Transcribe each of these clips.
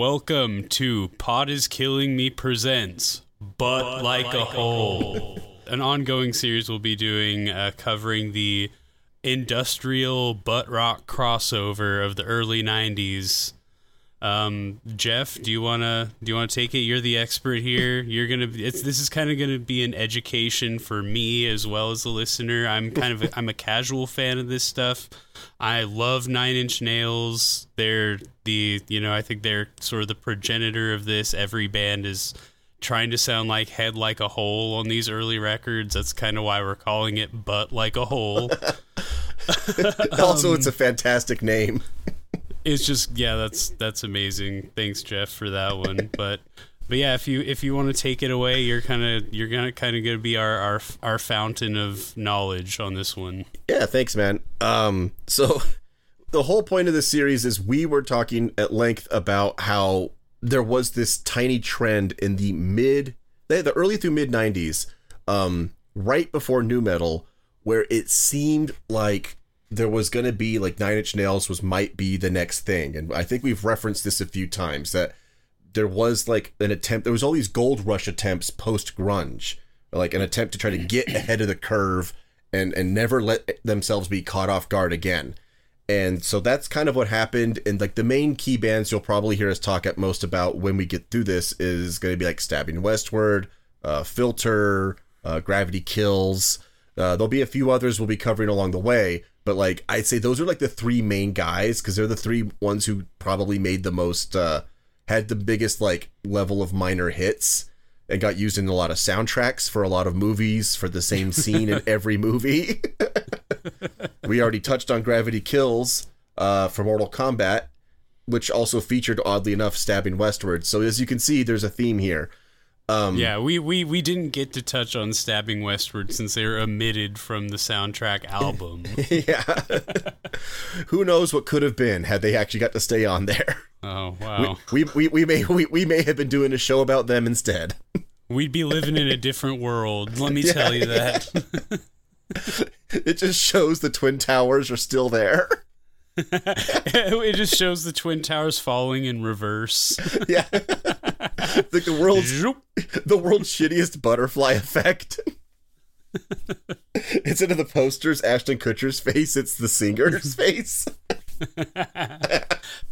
Welcome to Pod is Killing Me presents But, like, a Hole. An ongoing series we'll be doing uh, covering the industrial butt rock crossover of the early 90s. Um, Jeff, do you wanna do you wanna take it? You're the expert here. You're gonna. It's this is kind of gonna be an education for me as well as the listener. I'm kind of a, I'm a casual fan of this stuff. I love Nine Inch Nails. They're the you know I think they're sort of the progenitor of this. Every band is trying to sound like Head Like a Hole on these early records. That's kind of why we're calling it Butt Like a Hole. also, it's a fantastic name. It's just yeah, that's that's amazing. Thanks, Jeff, for that one. But but yeah, if you if you want to take it away, you're kind of you're gonna kind of gonna be our, our our fountain of knowledge on this one. Yeah, thanks, man. Um, so the whole point of this series is we were talking at length about how there was this tiny trend in the mid, the early through mid '90s, um, right before nu metal, where it seemed like there was going to be like Nine Inch Nails was might be the next thing, and I think we've referenced this a few times that there was like an attempt. There was all these gold rush attempts post grunge, like an attempt to try to get ahead of the curve and and never let themselves be caught off guard again. And so that's kind of what happened. And like the main key bands you'll probably hear us talk at most about when we get through this is going to be like Stabbing Westward, uh, Filter, uh, Gravity Kills. Uh, there'll be a few others we'll be covering along the way, but like I'd say those are like the three main guys because they're the three ones who probably made the most, uh, had the biggest like level of minor hits and got used in a lot of soundtracks for a lot of movies for the same scene in every movie. we already touched on Gravity Kills uh, for Mortal Kombat, which also featured, oddly enough, Stabbing Westward. So as you can see, there's a theme here. Um, yeah, we, we, we didn't get to touch on Stabbing Westward since they were omitted from the soundtrack album. yeah. Who knows what could have been had they actually got to stay on there. Oh wow. We we, we, we may we, we may have been doing a show about them instead. We'd be living in a different world, let me yeah, tell you that. it just shows the Twin Towers are still there. it just shows the twin towers falling in reverse. yeah, it's like the world's the world's shittiest butterfly effect. Instead of the posters, Ashton Kutcher's face, it's the singer's face.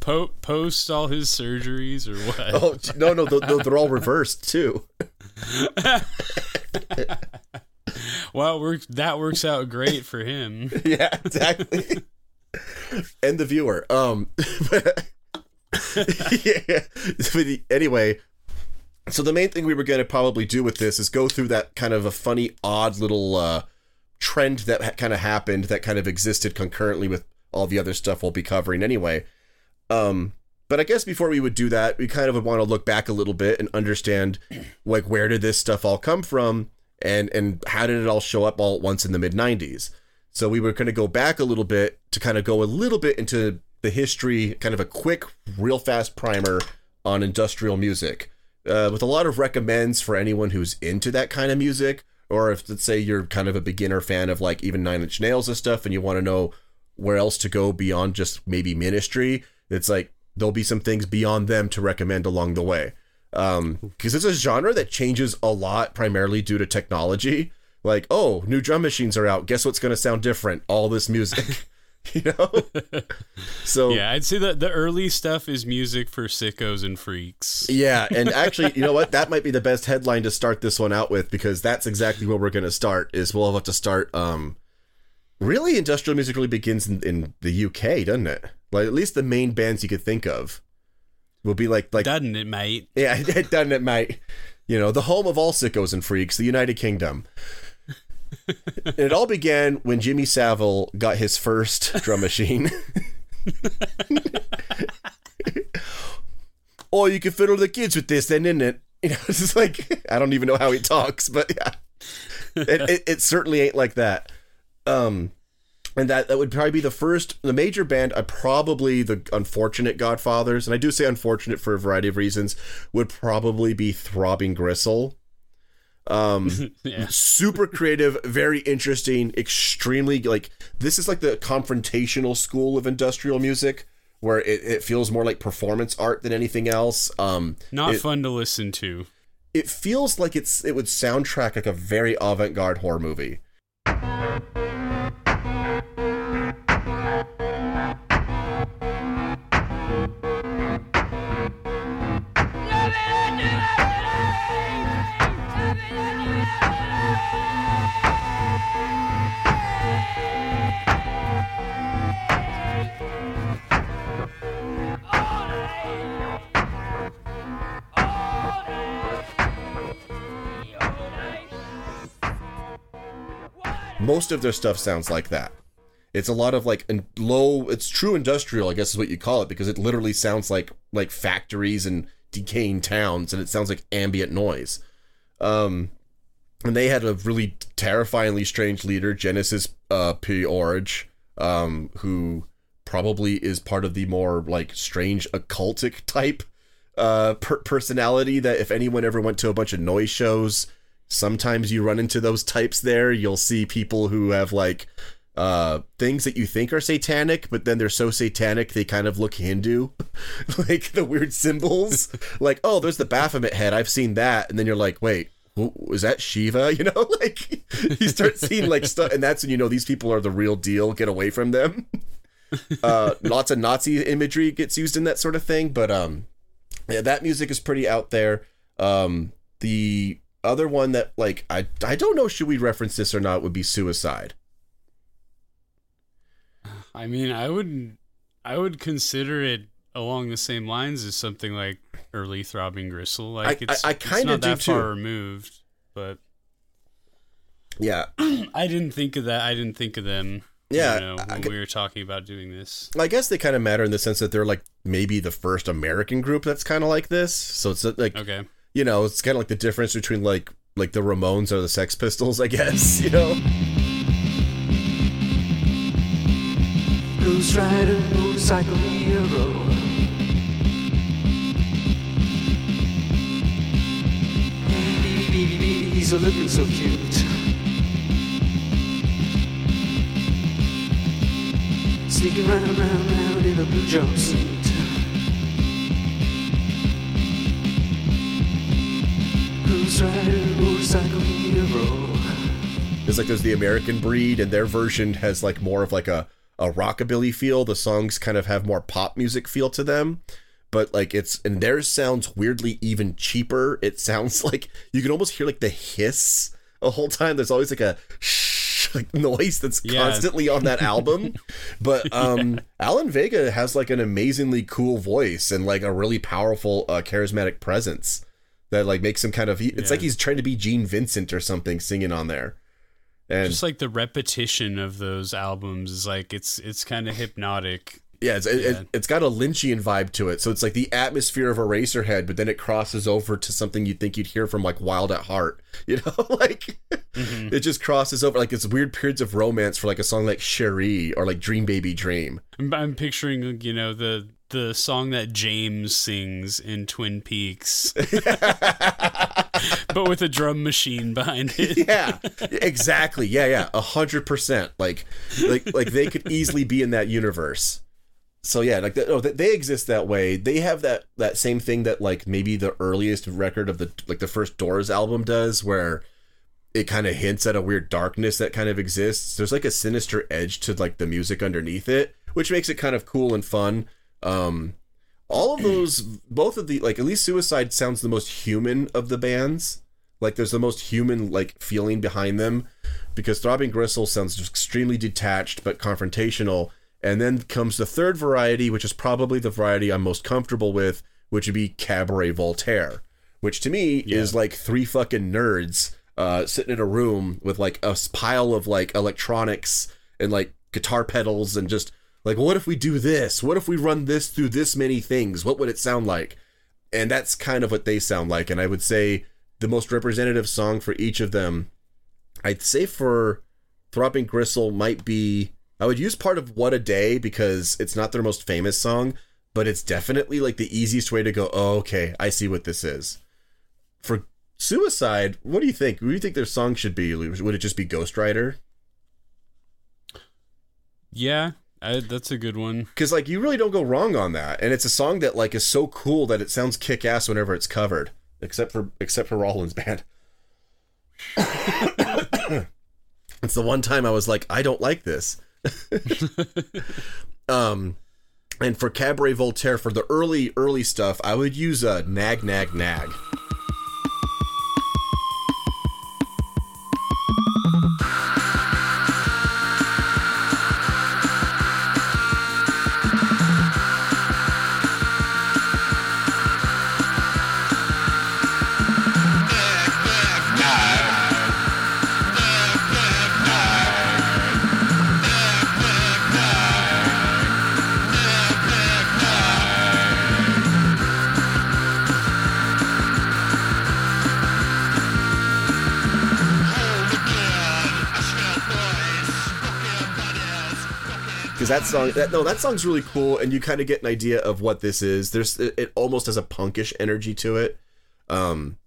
po- post all his surgeries or what? Oh no, no, they're, they're all reversed too. well, that works out great for him. Yeah, exactly and the viewer. Um, yeah. Anyway, so the main thing we were going to probably do with this is go through that kind of a funny, odd little uh, trend that ha- kind of happened that kind of existed concurrently with all the other stuff we'll be covering anyway. Um, but I guess before we would do that, we kind of would want to look back a little bit and understand, like, where did this stuff all come from, and and how did it all show up all at once in the mid '90s? So we were going to go back a little bit to kind of go a little bit into the history, kind of a quick, real fast primer on industrial music, uh, with a lot of recommends for anyone who's into that kind of music, or if let's say you're kind of a beginner fan of like even Nine Inch Nails and stuff, and you want to know where else to go beyond just maybe Ministry. It's like there'll be some things beyond them to recommend along the way, because um, it's a genre that changes a lot, primarily due to technology like, oh, new drum machines are out. Guess what's going to sound different? All this music. you know? so Yeah, I'd say that the early stuff is music for sickos and freaks. Yeah, and actually, you know what? That might be the best headline to start this one out with because that's exactly where we're going to start. Is we'll have to start um really industrial music really begins in, in the UK, doesn't it? Like at least the main bands you could think of will be like like doesn't it, mate? Yeah, it doesn't it, mate? You know, the home of all sickos and freaks, the United Kingdom it all began when Jimmy Savile got his first drum machine. oh, you can fiddle the kids with this, then, isn't it? You know, it's just like I don't even know how he talks, but yeah, it, it, it certainly ain't like that. Um, and that that would probably be the first, the major band. I probably the unfortunate Godfathers, and I do say unfortunate for a variety of reasons, would probably be Throbbing Gristle. Um, yeah. super creative, very interesting, extremely like this is like the confrontational school of industrial music where it, it feels more like performance art than anything else. Um, Not it, fun to listen to. It feels like it's it would soundtrack like a very avant garde horror movie. Most of their stuff sounds like that. It's a lot of like in low. It's true industrial, I guess is what you call it, because it literally sounds like like factories and decaying towns, and it sounds like ambient noise. Um, and they had a really terrifyingly strange leader, Genesis uh, P-Orridge, um, who probably is part of the more like strange occultic type uh per- personality that if anyone ever went to a bunch of noise shows sometimes you run into those types there. You'll see people who have like uh, things that you think are satanic, but then they're so satanic they kind of look Hindu, like the weird symbols. like, oh, there's the Baphomet head. I've seen that, and then you're like, wait. Was that Shiva? You know, like you start seeing like stuff, and that's when you know these people are the real deal. Get away from them. uh, lots of Nazi imagery gets used in that sort of thing, but um, yeah, that music is pretty out there. Um, the other one that like I I don't know should we reference this or not would be suicide. I mean, I would I would consider it along the same lines as something like early throbbing gristle. Like I, it's I, I kind of that too. far removed, but yeah, I didn't think of that. I didn't think of them. Yeah, you know, when I, we were talking about doing this. I guess they kind of matter in the sense that they're like maybe the first American group that's kind of like this. So it's uh, like okay you know, it's kind of like the difference between like like the Ramones or the Sex Pistols, I guess. You know. Rider, motorcycle hero. He's looking so cute. Sneaking round, round in a blue jumpsuit. It's like there's the American breed, and their version has like more of like a a rockabilly feel. The songs kind of have more pop music feel to them, but like it's and theirs sounds weirdly even cheaper. It sounds like you can almost hear like the hiss a whole time. There's always like a shh like noise that's yeah. constantly on that album. but um Alan Vega has like an amazingly cool voice and like a really powerful uh, charismatic presence that like makes him kind of he, it's yeah. like he's trying to be Gene Vincent or something singing on there. And just like the repetition of those albums is like it's it's kind of hypnotic. Yeah, it's it, yeah. It, it's got a Lynchian vibe to it. So it's like the atmosphere of Eraserhead, but then it crosses over to something you'd think you'd hear from like Wild at Heart. You know, like mm-hmm. it just crosses over like it's weird periods of romance for like a song like Cheree or like Dream Baby Dream. I'm, I'm picturing you know the the song that James sings in Twin Peaks, but with a drum machine behind it. yeah, exactly. Yeah, yeah, a hundred percent. Like, like, like they could easily be in that universe. So yeah, like oh, they exist that way. They have that that same thing that like maybe the earliest record of the like the first Doors album does, where it kind of hints at a weird darkness that kind of exists. There's like a sinister edge to like the music underneath it, which makes it kind of cool and fun um, all of those, both of the like, at least Suicide sounds the most human of the bands. Like, there's the most human like feeling behind them, because Throbbing Gristle sounds extremely detached but confrontational. And then comes the third variety, which is probably the variety I'm most comfortable with, which would be Cabaret Voltaire, which to me yeah. is like three fucking nerds uh, sitting in a room with like a pile of like electronics and like guitar pedals and just like, what if we do this? What if we run this through this many things? What would it sound like? And that's kind of what they sound like. And I would say the most representative song for each of them, I'd say for Throbbing Gristle might be. I would use part of What a Day because it's not their most famous song, but it's definitely like the easiest way to go, oh, okay, I see what this is. For Suicide, what do you think? What do you think their song should be? Would it just be Ghost Rider? Yeah, I, that's a good one. because like you really don't go wrong on that, and it's a song that like is so cool that it sounds kick ass whenever it's covered, except for except for Rollins band. it's the one time I was like, I don't like this. um, and for Cabaret Voltaire for the early early stuff, I would use a uh, nag nag nag. Because that song that no that song's really cool and you kind of get an idea of what this is. There's it, it almost has a punkish energy to it. Um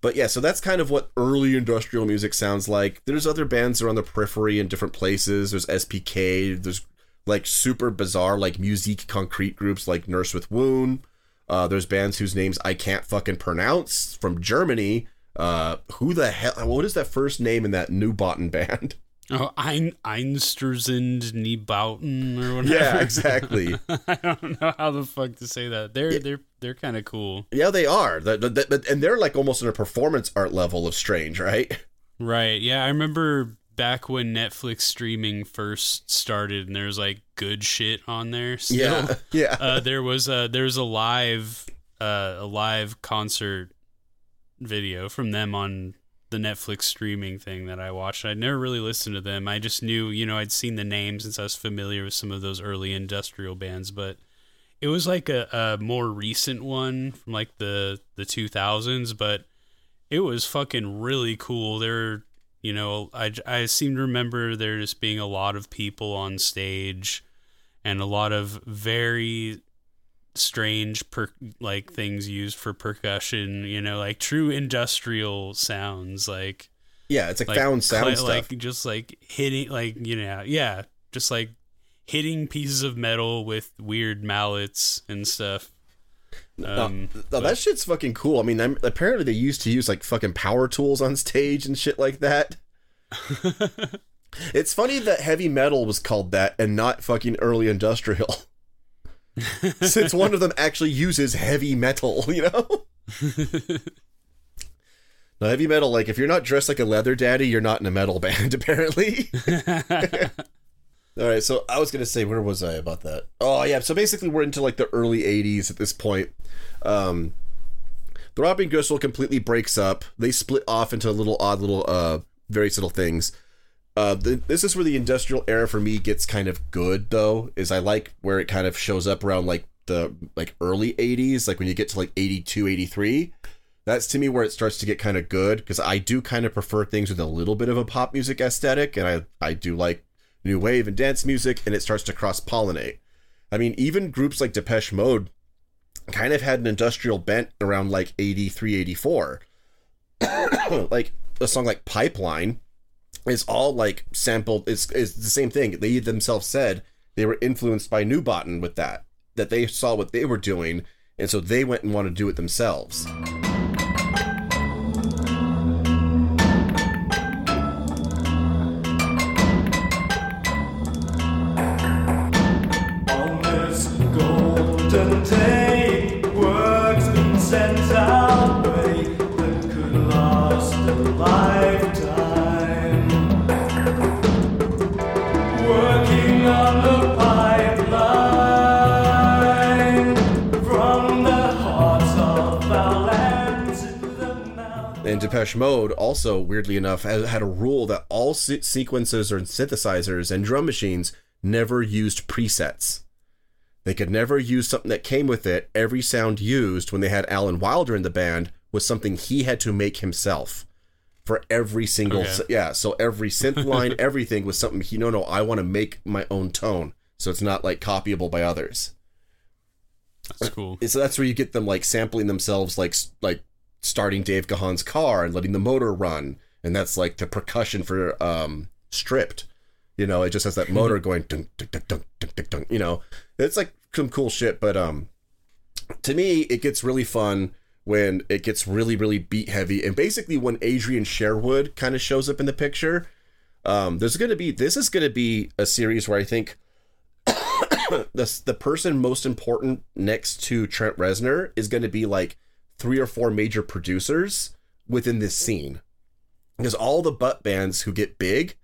but yeah so that's kind of what early industrial music sounds like. There's other bands on the periphery in different places. There's spk there's like super bizarre like musique concrete groups like nurse with wound. Uh, there's bands whose names i can't fucking pronounce from germany. Uh, who the hell what is that first name in that Neubauten band Oh, Ein Einstersund Niebauten or whatever. Yeah, exactly. I don't know how the fuck to say that. They're they're they're kind of cool. Yeah, they are. The, the, the, and they're like almost on a performance art level of strange, right? Right. Yeah, I remember back when Netflix streaming first started, and there was like good shit on there. Still. Yeah, yeah. Uh, there was a there was a live uh, a live concert video from them on the Netflix streaming thing that I watched. I'd never really listened to them. I just knew, you know, I'd seen the names since I was familiar with some of those early industrial bands, but it was like a, a more recent one from like the the 2000s, but it was fucking really cool. There, you know, I I seem to remember there just being a lot of people on stage and a lot of very strange per like things used for percussion you know like true industrial sounds like yeah it's like, found sound cl- stuff like just like hitting like you know yeah just like hitting pieces of metal with weird mallets and stuff um, no, no, that shit's fucking cool. I mean, I'm, apparently they used to use like fucking power tools on stage and shit like that. it's funny that heavy metal was called that and not fucking early industrial. Since one of them actually uses heavy metal, you know? now, heavy metal, like, if you're not dressed like a leather daddy, you're not in a metal band, apparently. All right, so I was gonna say, where was I about that? Oh yeah, so basically we're into like the early '80s at this point. Um, Throbbing Gristle completely breaks up. They split off into little odd little uh various little things. Uh, the, this is where the industrial era for me gets kind of good though. Is I like where it kind of shows up around like the like early '80s, like when you get to like '82, '83. That's to me where it starts to get kind of good because I do kind of prefer things with a little bit of a pop music aesthetic, and I I do like new wave and dance music, and it starts to cross pollinate. I mean, even groups like Depeche Mode kind of had an industrial bent around like 83, 84. like a song like Pipeline is all like sampled, it's, it's the same thing. They themselves said they were influenced by Neubauten with that, that they saw what they were doing, and so they went and wanted to do it themselves. and Depeche Mode also, weirdly enough, had a rule that all se- sequencers or synthesizers and drum machines never used presets. They could never use something that came with it. Every sound used when they had Alan Wilder in the band was something he had to make himself for every single Okay. yeah. So every synth line, everything was something he no no. I want to make my own tone, so it's not like copyable by others. That's cool. So that's where you get them like sampling themselves, like like starting Dave Gahan's car and letting the motor run, and that's like the percussion for um, stripped. You know, it just has that motor going dunk dunk dunk dunk dunk dunk dunk. You know, it's like some cool shit. But um, to me, it gets really fun when it gets really really beat heavy, and basically when Adrian Sherwood kind of shows up in the picture. Um, there's gonna be this is gonna be a series where I think the the person most important next to Trent Reznor is going to be like three or four major producers within this scene, because all the butt bands who get big,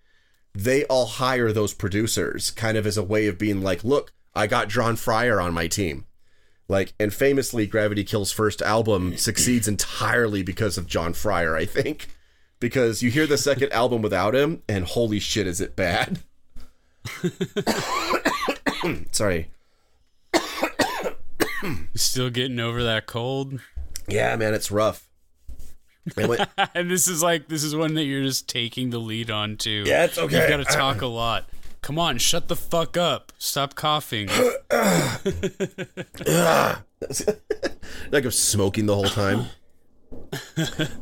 they all hire those producers, kind of as a way of being like, look, I got John Fryer on my team. Like, and famously, Gravity Kill's first album succeeds entirely because of John Fryer, I think. Because you hear the second album without him, and holy shit, is it bad. Sorry. Still getting over that cold. Yeah, man, it's rough. And this is like this is one that you're just taking the lead on too. Yeah, it's okay. You've got to talk a lot. Come on, shut the fuck up. Stop coughing. like I'm smoking the whole time.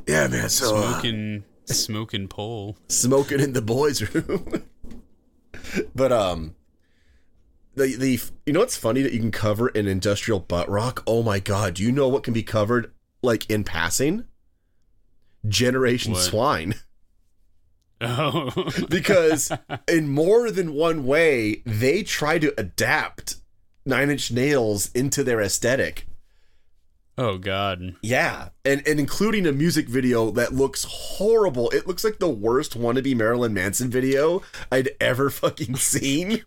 yeah, man. So uh, Smoking smoking pole. smoking in the boys' room. but um, the the you know what's funny that you can cover an industrial butt rock? Oh my god! Do you know what can be covered like in passing? Generation What? Swine. Oh. because in more than one way they try to adapt Nine Inch Nails into their aesthetic. oh god. Yeah, and and including a music video that looks horrible. It looks like the worst wannabe Marilyn Manson video I'd ever fucking seen.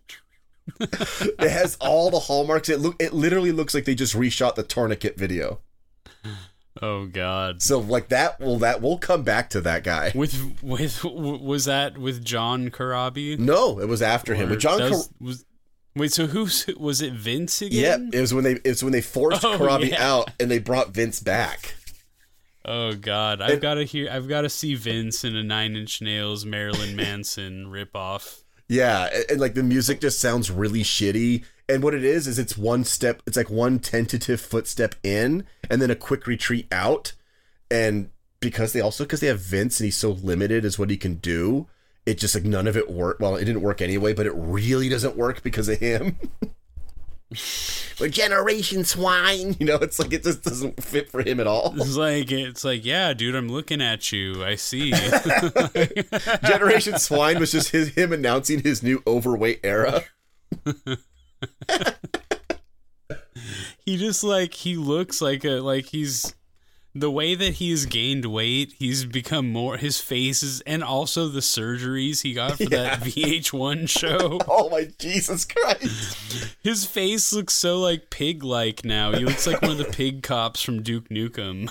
it has all the hallmarks. It look it literally looks like they just reshot the tourniquet video. Oh god. So like that will that we'll come back to that guy. With with w- was that with John Corabi? No, it was after him. Or But John that Car- was, Wait, so who's was it Vince Yeah, it was when they it's when they forced Oh, Corabi yeah. out and they brought Vince back. Oh god, I've got to hear I've got to see Vince in a 9 Inch Nails Marilyn Manson ripoff. Yeah, and, like the music just sounds really shitty. And what it is is it's one step, it's like one tentative footstep in, and then a quick retreat out. And because they also because they have Vince and he's so limited as what he can do, it just like none of it worked. Well, it didn't work anyway, but it really doesn't work because of him. We're generation swine, you know. It's like it just doesn't fit for him at all. It's like it's like, yeah, dude, I'm looking at you. I see. Generation Swine was just his, him announcing his new overweight era. he just like he looks like a like he's the way that he's gained weight, he's become more his face is and also the surgeries he got for that VH1 show. Oh my Jesus Christ! His face looks so like pig like now. He looks like one of the pig cops from Duke Nukem.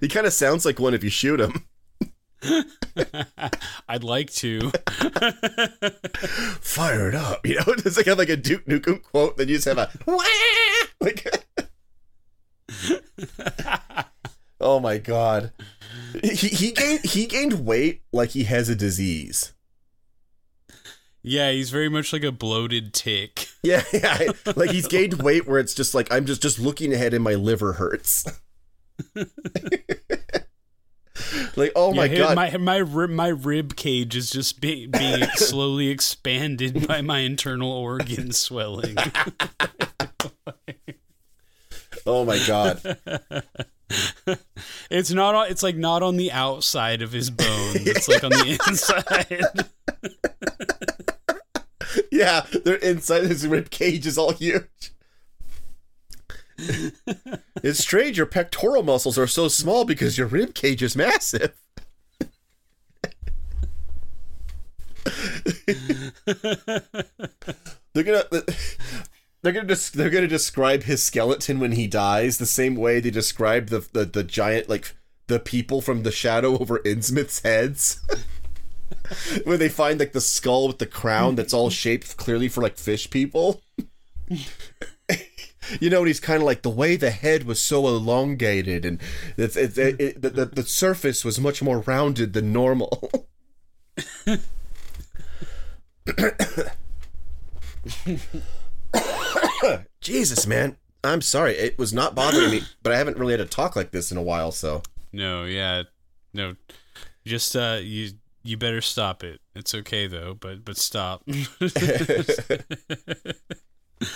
He kind of sounds like one if you shoot him. I'd like to. Fire it up, you know. It's like have like a Duke Nukem quote, then you just have a like. oh my god, he he gained he gained weight like he has a disease. Yeah, he's very much like a bloated tick. Yeah, yeah, like he's gained weight where it's just like I'm just just looking ahead and my liver hurts. like oh my yeah, god, my my rib, my rib cage is just be, being slowly expanded by my internal organ swelling. Oh my god. It's not on, it's like not on the outside of his bones. It's like on the inside. Yeah, they're inside his rib cage is all huge. it's strange your pectoral muscles are so small because your rib cage is massive. they're gonna they're gonna des- they're gonna describe his skeleton when he dies the same way they describe the the, the giant like the people from the shadow over Innsmouth's heads. Where they find like the skull with the crown that's all shaped clearly for like fish people. you know, and he's kind of like the way the head was so elongated, and it, it, the, the the surface was much more rounded than normal. Jesus, man, I'm sorry. It was not bothering me, but I haven't really had to talk like this in a while. So No, yeah, no, just uh, you you better stop it. It's okay though, but but stop.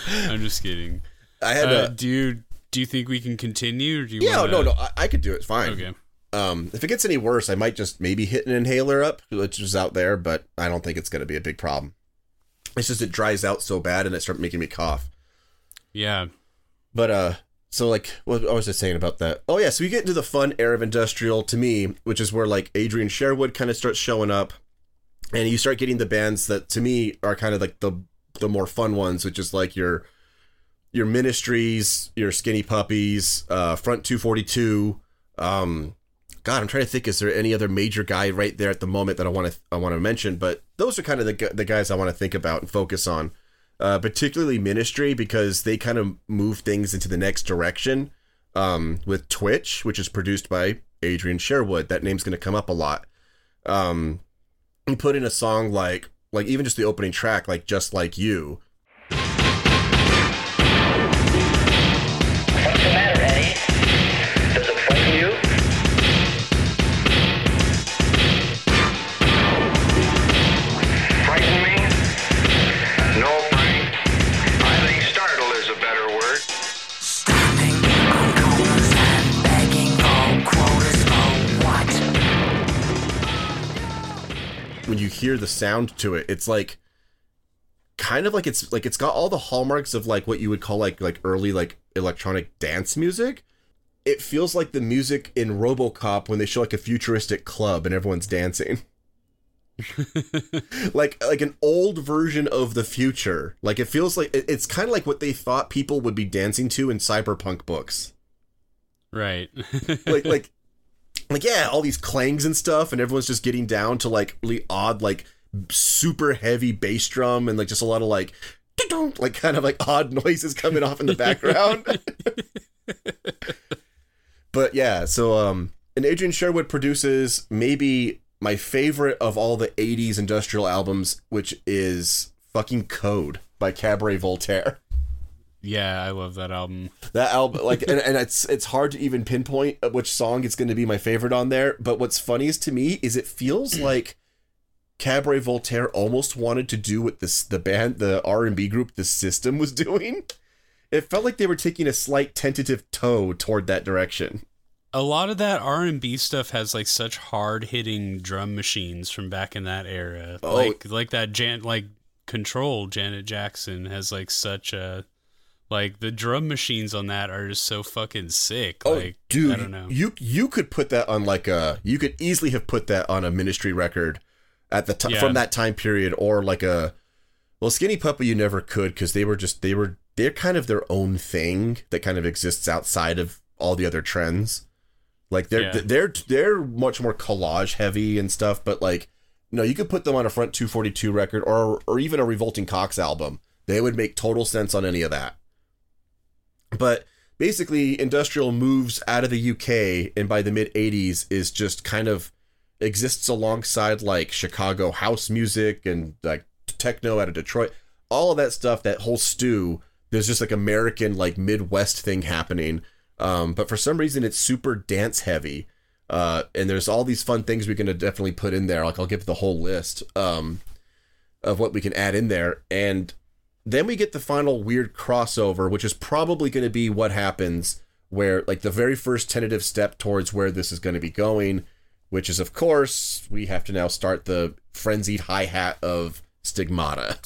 I'm just kidding. I had Uh, a do you do you think we can continue? Or do you yeah, wanna... no, no, I, I could do it. It's fine. Okay. Um, if it gets any worse, I might just maybe hit an inhaler up, which is out there, but I don't think it's going to be a big problem. It's just it dries out so bad and it starts making me cough. Yeah. But uh, so like, what was I saying about that? Oh yeah, so we get into the fun era of industrial to me, which is where like Adrian Sherwood kind of starts showing up, and you start getting the bands that to me are kind of like the the more fun ones, which is like your your ministries, your skinny puppies, uh, front two forty two. Um, God, I'm trying to think. Is there any other major guy right there at the moment that I want to I want to mention? But those are kind of the the guys I want to think about and focus on uh, particularly ministry because they kind of move things into the next direction um, with twitch which is produced by adrian sherwood. That name's going to come up a lot. Um, and put in a song like like even just the opening track like just like you hear the sound to it. It's like kind of like it's like it's got all the hallmarks of like what you would call like like early like electronic dance music. It feels like the music in robocop when they show like a futuristic club and everyone's dancing. Like like an old version of the future. Like it feels like it- it's kind of like what they thought people would be dancing to in cyberpunk books. Right. like like like yeah all these clangs and stuff and everyone's just getting down to like really odd like super heavy bass drum and like just a lot of like like kind of like odd noises coming off in the background. But yeah so um and adrian sherwood produces maybe my favorite of all the 80s industrial albums which is fucking code by cabaret voltaire yeah, I love that album. that album like and, and it's it's hard to even pinpoint which song is going to be my favorite on there but what's funniest to me is it feels like cabaret voltaire almost wanted to do what this the band the r&b group the system was doing it felt like they were taking a slight tentative toe toward that direction A lot of that R and B stuff has like such hard hitting drum machines from back in that era. Oh. Like like that Jan like Control Janet Jackson has like such a like the drum machines on that are just so fucking sick. oh like dude I don't know. you you could put that on like a you could easily have put that on a ministry record at the time Yeah. from that time period or like a well skinny puppy you never could because they were just they were they're kind of their own thing that kind of exists outside of all the other trends like they're Yeah. they're they're much more collage heavy and stuff but like no you could put them on a front 242 record or or even a revolting cocks album they would make total sense on any of that but basically industrial moves out of the UK and by the mid 80s is just kind of exists alongside like Chicago house music and like techno out of Detroit. All of that stuff that whole stew there's just like American like Midwest thing happening. Um, but for some reason it's super dance heavy. Uh, and there's all these fun things we're to definitely put in there. Like I'll give the whole list um, of what we can add in there. And then we get the final weird crossover, which is probably going to be what happens where, like, the very first tentative step towards where this is going to be going, which is, of course, we have to now start the frenzied hi hat of Stigmata.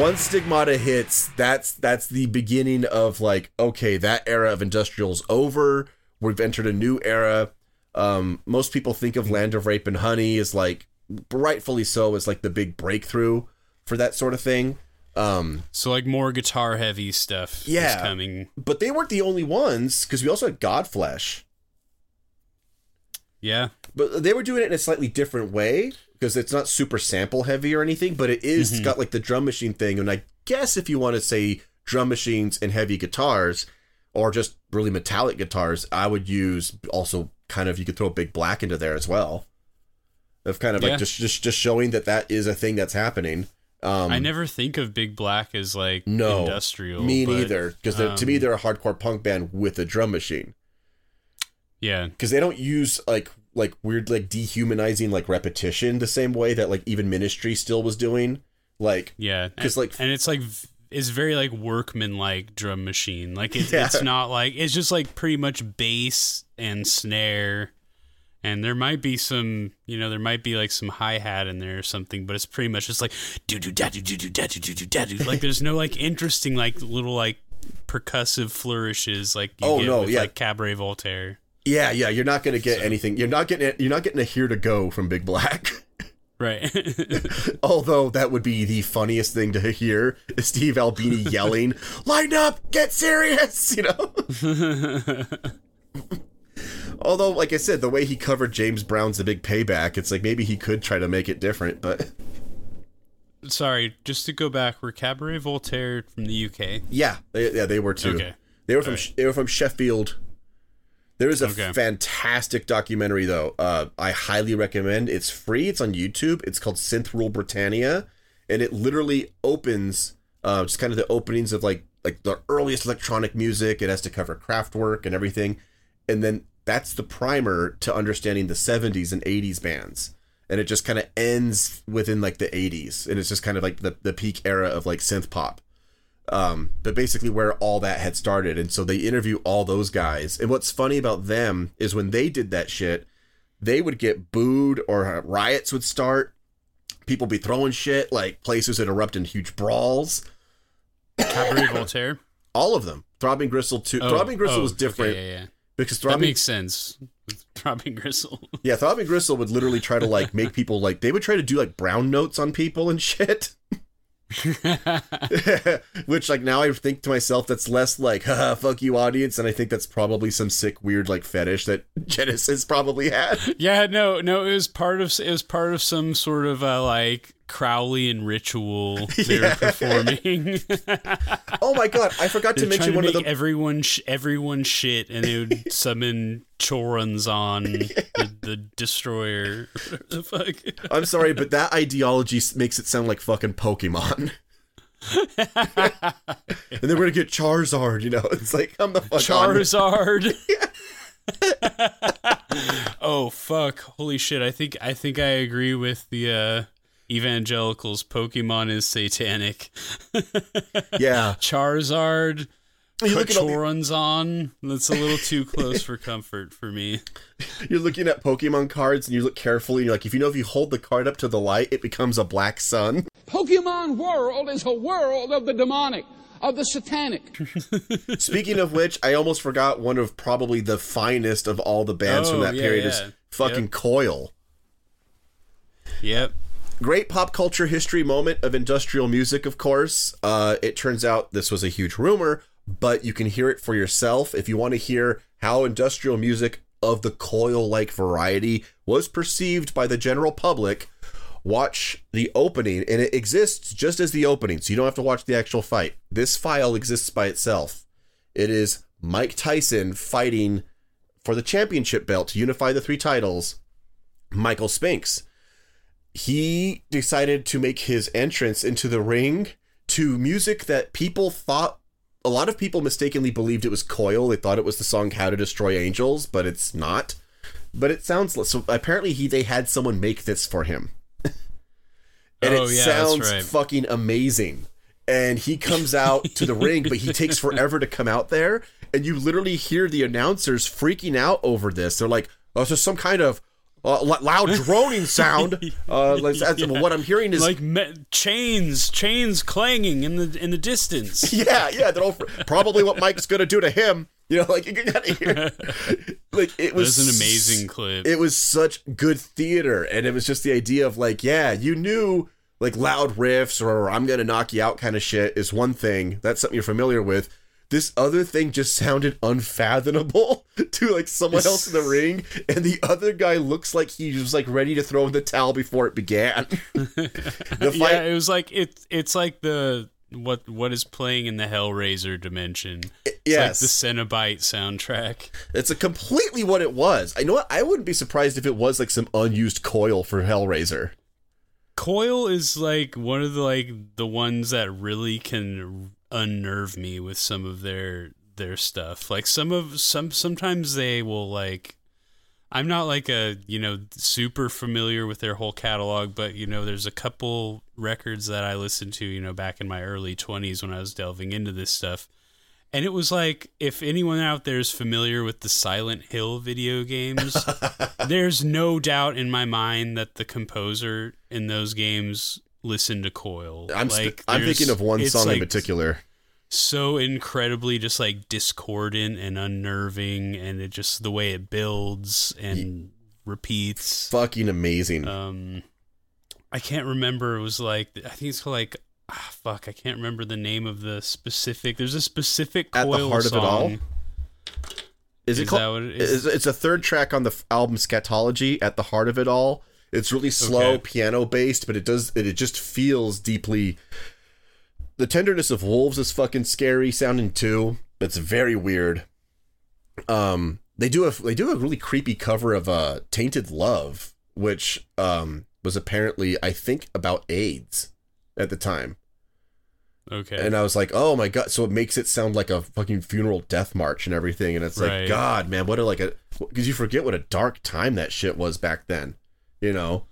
Once stigmata hits that's that's the beginning of like okay that era of industrial's over we've entered a new era. Um, most people think of Land of Rape and Honey as like, rightfully so, as like the big breakthrough for that sort of thing. Um, So like more guitar heavy stuff Yeah. is coming. but they weren't the only ones because we also had Godflesh. Yeah. but they were doing it in a slightly different way because it's not super sample heavy or anything, but it is- Mm-hmm. got like the drum machine thing. And I guess if you want to say drum machines and heavy guitars, or just really metallic guitars, I would use also kind of you could throw a Big Black into there as well, of kind of Yeah. like just just just showing that that is a thing that's happening. Um, I never think of Big Black as like no industrial. me but, neither, because to me um, they're a hardcore punk band with a drum machine. Yeah. because they don't use like like weird like dehumanizing like repetition the same way that like even ministry still was doing like Yeah. 'Cause, And- like- and it's like it's very like workman like drum machine. Like it's Yeah. it's not like it's just like pretty much bass and snare. And there might be some, you know, there might be like some hi hat in there or something, but it's pretty much just like do do da do do do da do do do da do. Like there's no like interesting like little like percussive flourishes like you Oh, get no, with yeah. like Cabaret Voltaire. Yeah yeah you're not gonna get anything you're not getting you're not getting a here to go from big black Right. although that would be the funniest thing to hear is steve albini yelling line up get serious you know although like i said the way he covered james brown's the big payback it's like maybe he could try to make it different but Sorry, just to go back, we're Cabaret Voltaire from the UK. Yeah, they, yeah, they were too. Okay. They were from they were from Sheffield. There is a Okay. fantastic documentary though. Uh, I highly recommend. It's free. It's on YouTube. It's called Synth Rule Britannia, and it literally opens uh, just kind of the openings of like like the earliest electronic music. It has to cover Kraftwerk and everything, and then that's the primer to understanding the 70s and 80s bands. And it just kind of ends within like the 80s, and it's just kind of like the, the peak era of like synth pop um, but basically where all that had started. And so they interview all those guys. And what's funny about them is when they did that shit, they would get booed or riots would start. People be throwing shit, like places would erupt in huge brawls. Cabaret Voltaire. All of them. Throbbing Gristle too. Oh, Throbbing Gristle oh, was different Okay, yeah, yeah. because That Throbbing makes sense. Throbbing Gristle. yeah, Throbbing Gristle would literally try to like make people like they would try to do like brown notes on people and shit. Which like now I think to myself that's less like haha fuck you audience and I think that's probably some sick weird like fetish that Genesis probably had. yeah, no, no, it was part of it was part of some sort of uh, like Crowleyan ritual they were performing. Oh my god, I forgot to mention to one make of the everyone sh- everyone shit, and they would summon Choronzon the, the destroyer. the fuck? I'm sorry, but that ideology makes it sound like fucking Pokemon. and then we're gonna get Charizard, you know? It's like I'm the fuck. Charizard. oh fuck! Holy shit! I think I think I agree with the uh, evangelicals. Pokemon is satanic. Yeah. Charizard. You Put look at all the- Choronzon. That's a little too close for comfort for me. You're looking at Pokemon cards and you look carefully and you're like, if you know if you hold the card up to the light, it becomes a black sun. Pokemon world is a world of the demonic, of the satanic. Speaking of which, I almost forgot one of probably the finest of all the bands from Oh, that yeah, period yeah. is fucking Yep. Coil. Yep. Great pop culture history moment of industrial music, of course. Uh, it turns out this was a huge rumor, but you can hear it for yourself if you want to hear how industrial music of the coil like variety was perceived by the general public. Watch the opening, and it exists just as the opening, so you don't have to watch the actual fight. This file exists by itself. It is Mike Tyson fighting for the championship belt to unify the three titles. Michael Spinks he decided to make his entrance into the ring to music that people thought a lot of people mistakenly believed it was Coil. They thought it was the song How to Destroy Angels, but it's not. But it sounds so apparently he they had someone make this for him. and Oh, it yeah, sounds right. fucking amazing. And he comes out to the ring, but he takes forever to come out there. And you literally hear the announcers freaking out over this. They're like, "Oh, there's some kind of uh, loud droning sound." Uh, like, that's- What I'm hearing is Like me- chains, chains clanging in the in the distance. Yeah, yeah, probably what Mike's gonna do to him. You know, like you gotta hear, like it It was was an amazing clip. It was such good theater, and it was just the idea of like, yeah, you knew like loud riffs or I'm gonna knock you out kind of shit is one thing. That's something you're familiar with. This other thing just sounded unfathomable to like someone else in the ring, and the other guy looks like he was like ready to throw in the towel before it began. the fight, yeah, it was like it's it's like the what what is playing in the Hellraiser dimension. It's yes. like the Cenobite soundtrack. It's a completely what it was. I know what I wouldn't be surprised if it was like some unused coil for Hellraiser. Coil is like one of the like the ones that really can unnerve me with some of their their stuff. Like some of some sometimes they will like I'm not like a, you know, super familiar with their whole catalog, but you know, there's a couple records that I listened to, you know, back in my early 20s when I was delving into this stuff. And it was like if anyone out there is familiar with the Silent Hill video games, there's no doubt in my mind that the composer in those games listened to Coil. I'm sp- I'm thinking of one song in particular. So incredibly just like discordant and unnerving and it just the way it builds and repeats. Fucking amazing. Um I can't remember it was like I think it's called like ah, fuck, I can't remember the name of the specific. There's a specific Coil At the Heart of It All? song. Is it called? it is? It's a third track on the album Scatology. At the heart of it all, it's really slow, Okay. piano based, but it does it, it just feels deeply. The tenderness of wolves is fucking scary sounding too. It's very weird. Um, they do a they do a really creepy cover of uh "Tainted Love," which um was apparently I think about AIDS at the time. Okay. And I was like, oh my god! So it makes it sound like a fucking funeral death march and everything. And it's like, God, man, what a like a because you forget what a dark time that shit was back then. You know?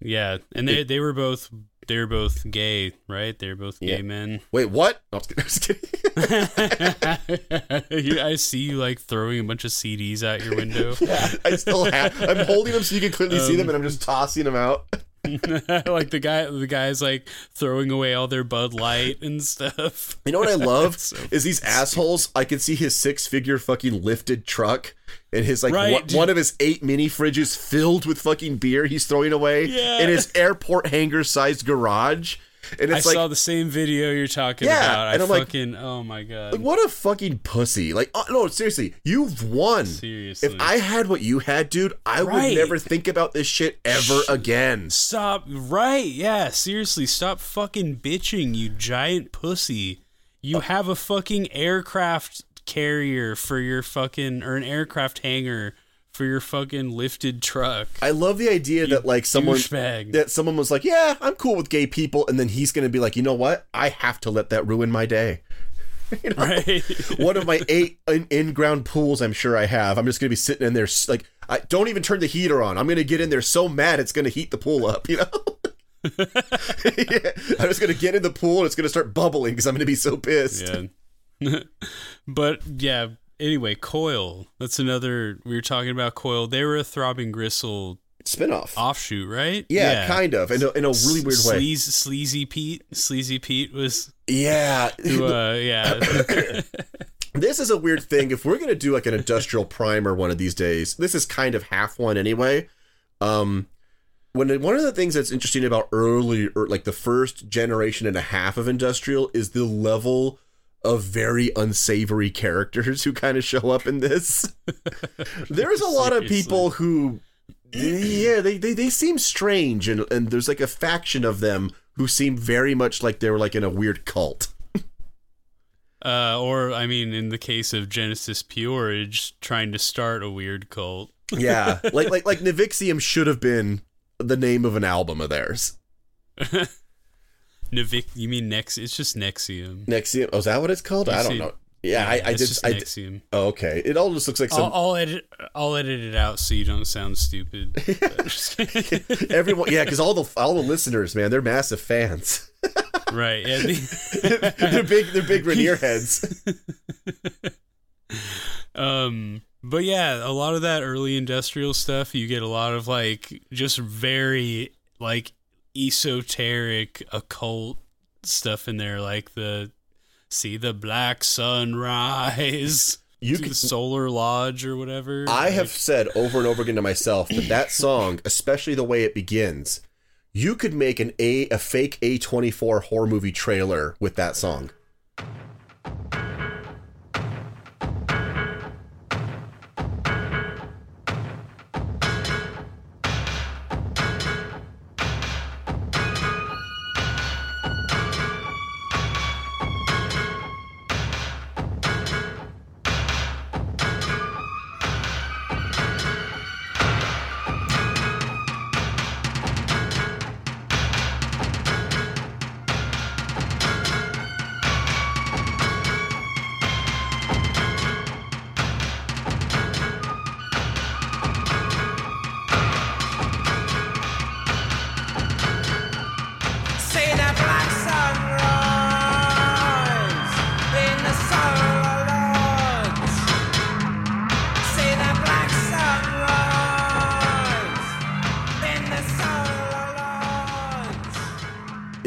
yeah, and they they were both they were both gay, right? They were both gay Yeah. men. Wait, what? No, I'm just kidding. I'm just kidding. You- I see you like throwing a bunch of CDs out your window. I still have. I'm holding them so you can clearly see them, Um, and I'm just tossing them out. like the guy, the guy's like throwing away all their Bud Light and stuff. You know what I love So is these assholes. I can see his six figure fucking lifted truck and his like Right. one, one of his eight mini fridges filled with fucking beer he's throwing away Yeah. in his airport hangar sized garage. And I like saw the same video you're talking Yeah, about. I and I'm like- fucking, oh my god. Like, what a fucking pussy. Like, oh, no, seriously, you've won. Seriously. If I had what you had, dude, I would never think about this shit ever again. Stop. Right. Yeah. Seriously. Stop fucking bitching, you giant pussy. You uh, have a fucking aircraft carrier for your fucking, or an aircraft hangar for your fucking lifted truck. I love the idea that like someone douchebag. that someone was like, "Yeah, I'm cool with gay people," and then he's going to be like, "You know what? I have to let that ruin my day." You know? Right. One of my eight in- in-ground pools, I'm sure I have. I'm just going to be sitting in there like, I don't even turn the heater on. I'm going to get in there so mad it's going to heat the pool up. You know. yeah, I'm just going to get in the pool and it's going to start bubbling because I'm going to be so pissed. Yeah. but yeah, anyway, Coil. That's another we were talking about Coil. They were a throbbing gristle Spinoff. offshoot, right? Yeah, kind of, in a, in a really weird way. Sleaze, sleazy Pete. Sleazy Pete was Yeah. who uh yeah. this is a weird thing. If we're gonna do like an industrial primer one of these days, this is kind of half one anyway. Um, when one of the things that's interesting about early or like the first generation and a half of industrial is the level of very unsavory characters who kind of show up in this. There's a lot of people who, yeah, they, they they seem strange, and and there's like a faction of them who seem very much like they were like in a weird cult. Uh, or I mean, in the case of Genesis P-Orridge, trying to start a weird cult. Yeah, like like like Nivixium should have been the name of an album of theirs. Nivik, you mean Nex? It's just Nexium. Nexium. Oh, is that what it's called? I don't know. Yeah, I, I it's did. just I did. Nexium. Oh, okay. It all just looks like some. I'll, I'll edit. I'll edit it out so you don't sound stupid. Everyone, yeah, because all the all the listeners, man, they're massive fans. right? Yeah. the- they're big. They're big Raniere heads. Um, but yeah, a lot of that early industrial stuff, you get a lot of like just very like esoteric occult stuff in there, like the see the black sun rise. You could- Solar Lodge or whatever. I have said over and over again to myself that that song, especially the way it begins, you could make an a a fake A24 horror movie trailer with that song.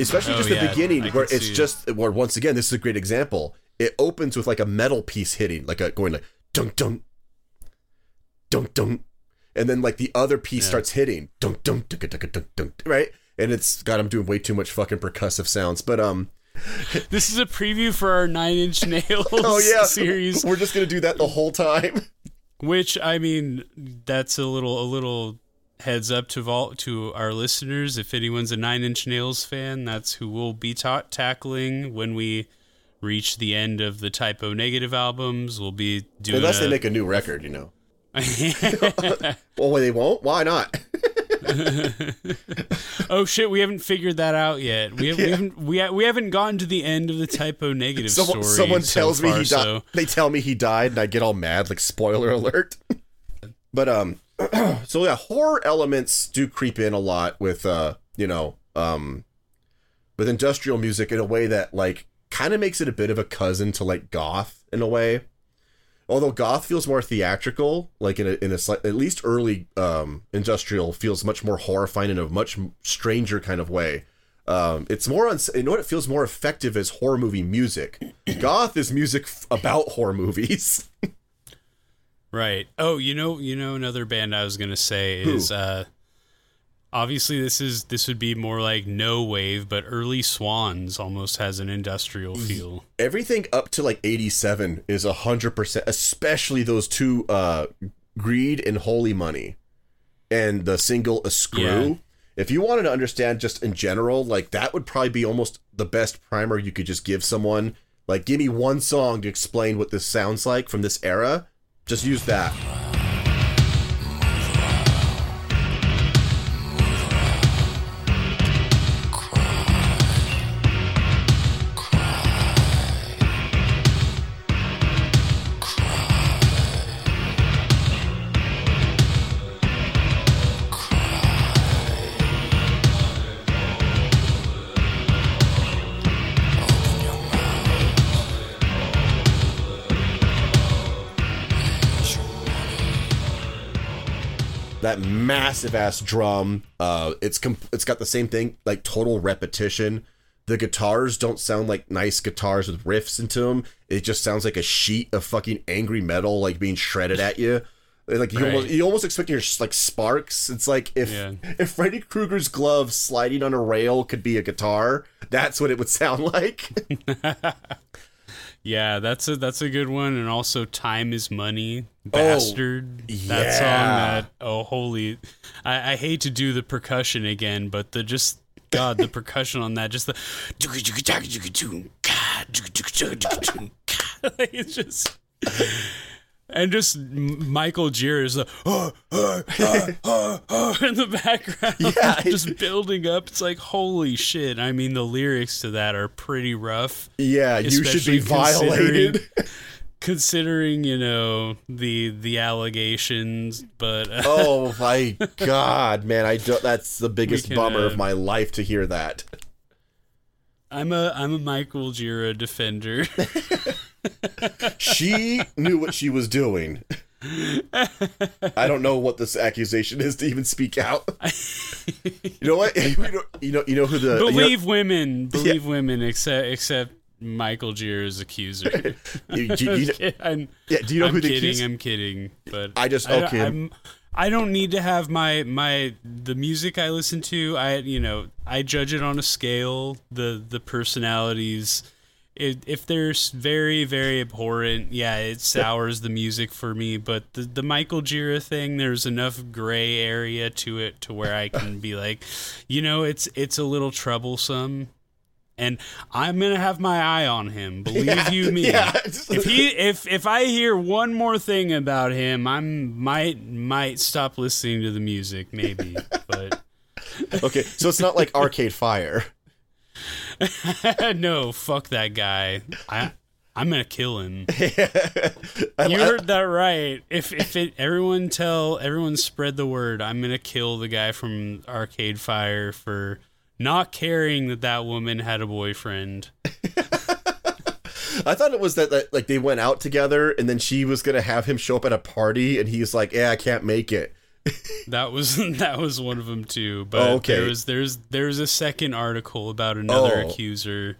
Especially Oh, just yeah, the beginning I where it's see- just where once again this is a great example. It opens with like a metal piece hitting, like a going like dunk dunk dunk dunk, and then like the other piece Yeah. starts hitting dunk dunk dunk dunk dunk dunk, right? And it's God, I'm doing way too much fucking percussive sounds, but um, This is a preview for our Nine Inch Nails oh yeah, series, We're just gonna do that the whole time. which I mean, that's a little a little heads up to vault to our listeners. If anyone's a Nine Inch Nails fan, that's who we'll be ta- tackling when we reach the end of the Type O Negative albums. We'll be doing Unless they make a new record, you know. Well, they won't. Why not? oh shit, we haven't figured that out yet. We, have, we haven't we, ha- we haven't gotten to the end of the Type O Negative Someone, story. someone so tells me far, he died. so- They tell me he died, and I get all mad, like spoiler alert. but um, so yeah, horror elements do creep in a lot with uh, you know, um, with industrial music in a way that like kind of makes it a bit of a cousin to like goth in a way. Although goth feels more theatrical, like in a in a at least early um industrial feels much more horrifying in a much stranger kind of way. Um, it's more on, you know what? It feels more effective as horror movie music. Goth is music f- about horror movies. Right. Oh, you know, you know, another band I was gonna say is uh, obviously this is this would be more like no wave, but early Swans almost has an industrial feel. Everything up to like 87 is a 100%, especially those two, uh, Greed and Holy Money and the single A Screw. Yeah. If you wanted to understand just in general, like that would probably be almost the best primer you could just give someone. Like, give me one song to explain what this sounds like from this era. Just use that. That massive ass drum. Uh, it's comp- it's got the same thing, like total repetition. The guitars don't sound like nice guitars with riffs into them. It just sounds like a sheet of fucking angry metal, like being shredded at you. Like you Right. almost you almost expect your like sparks. It's like if Yeah. if Freddy Krueger's glove sliding on a rail could be a guitar, that's what it would sound like. Yeah, that's a that's a good one, and also "Time Is Money," Oh, bastard. That song. That oh holy, I, I hate to do the percussion again, but the just God, the percussion on that, just the it's just. And just Michael is the oh, oh, oh, in the background, Yeah. just building up. It's like holy shit. I mean, the lyrics to that are pretty rough yeah, you should be violated. considering- considering you know the the allegations but uh, oh my god, man! I don't. That's the biggest can, bummer uh, of my life to hear that. I'm a i'm a michael Gira defender She knew what she was doing. I don't know what this accusation is to even speak out. You know what? You know, you know, you know who the you know- believe women believe women except except Michael Gira's accuser. I'm, yeah, do you know I'm who the kidding. accuser- I'm kidding. But I just- I, okay. I'm, I don't need to have my my the music I listen to. I you know I judge it on a scale. The the personalities. It, if they're very very abhorrent, yeah, it sours the music for me. But the the Michael Gira thing, there's enough gray area to it to where I can be like, you know, it's it's a little troublesome and I'm gonna have my eye on him. Believe Yeah, you me. yeah. if he if if I hear one more thing about him, I might might stop listening to the music, maybe. but Okay, so it's not like Arcade Fire. no, fuck that guy. I I'm gonna kill him. You heard that right. If if it everyone tell everyone spread the word, I'm gonna kill the guy from Arcade Fire for not caring that that woman had a boyfriend. I thought it was that, that like they went out together and then she was gonna have him show up at a party and he's like, "Yeah, I can't make it." That was that was one of them too. But Oh, okay. there was there's there's a second article about another Oh. accuser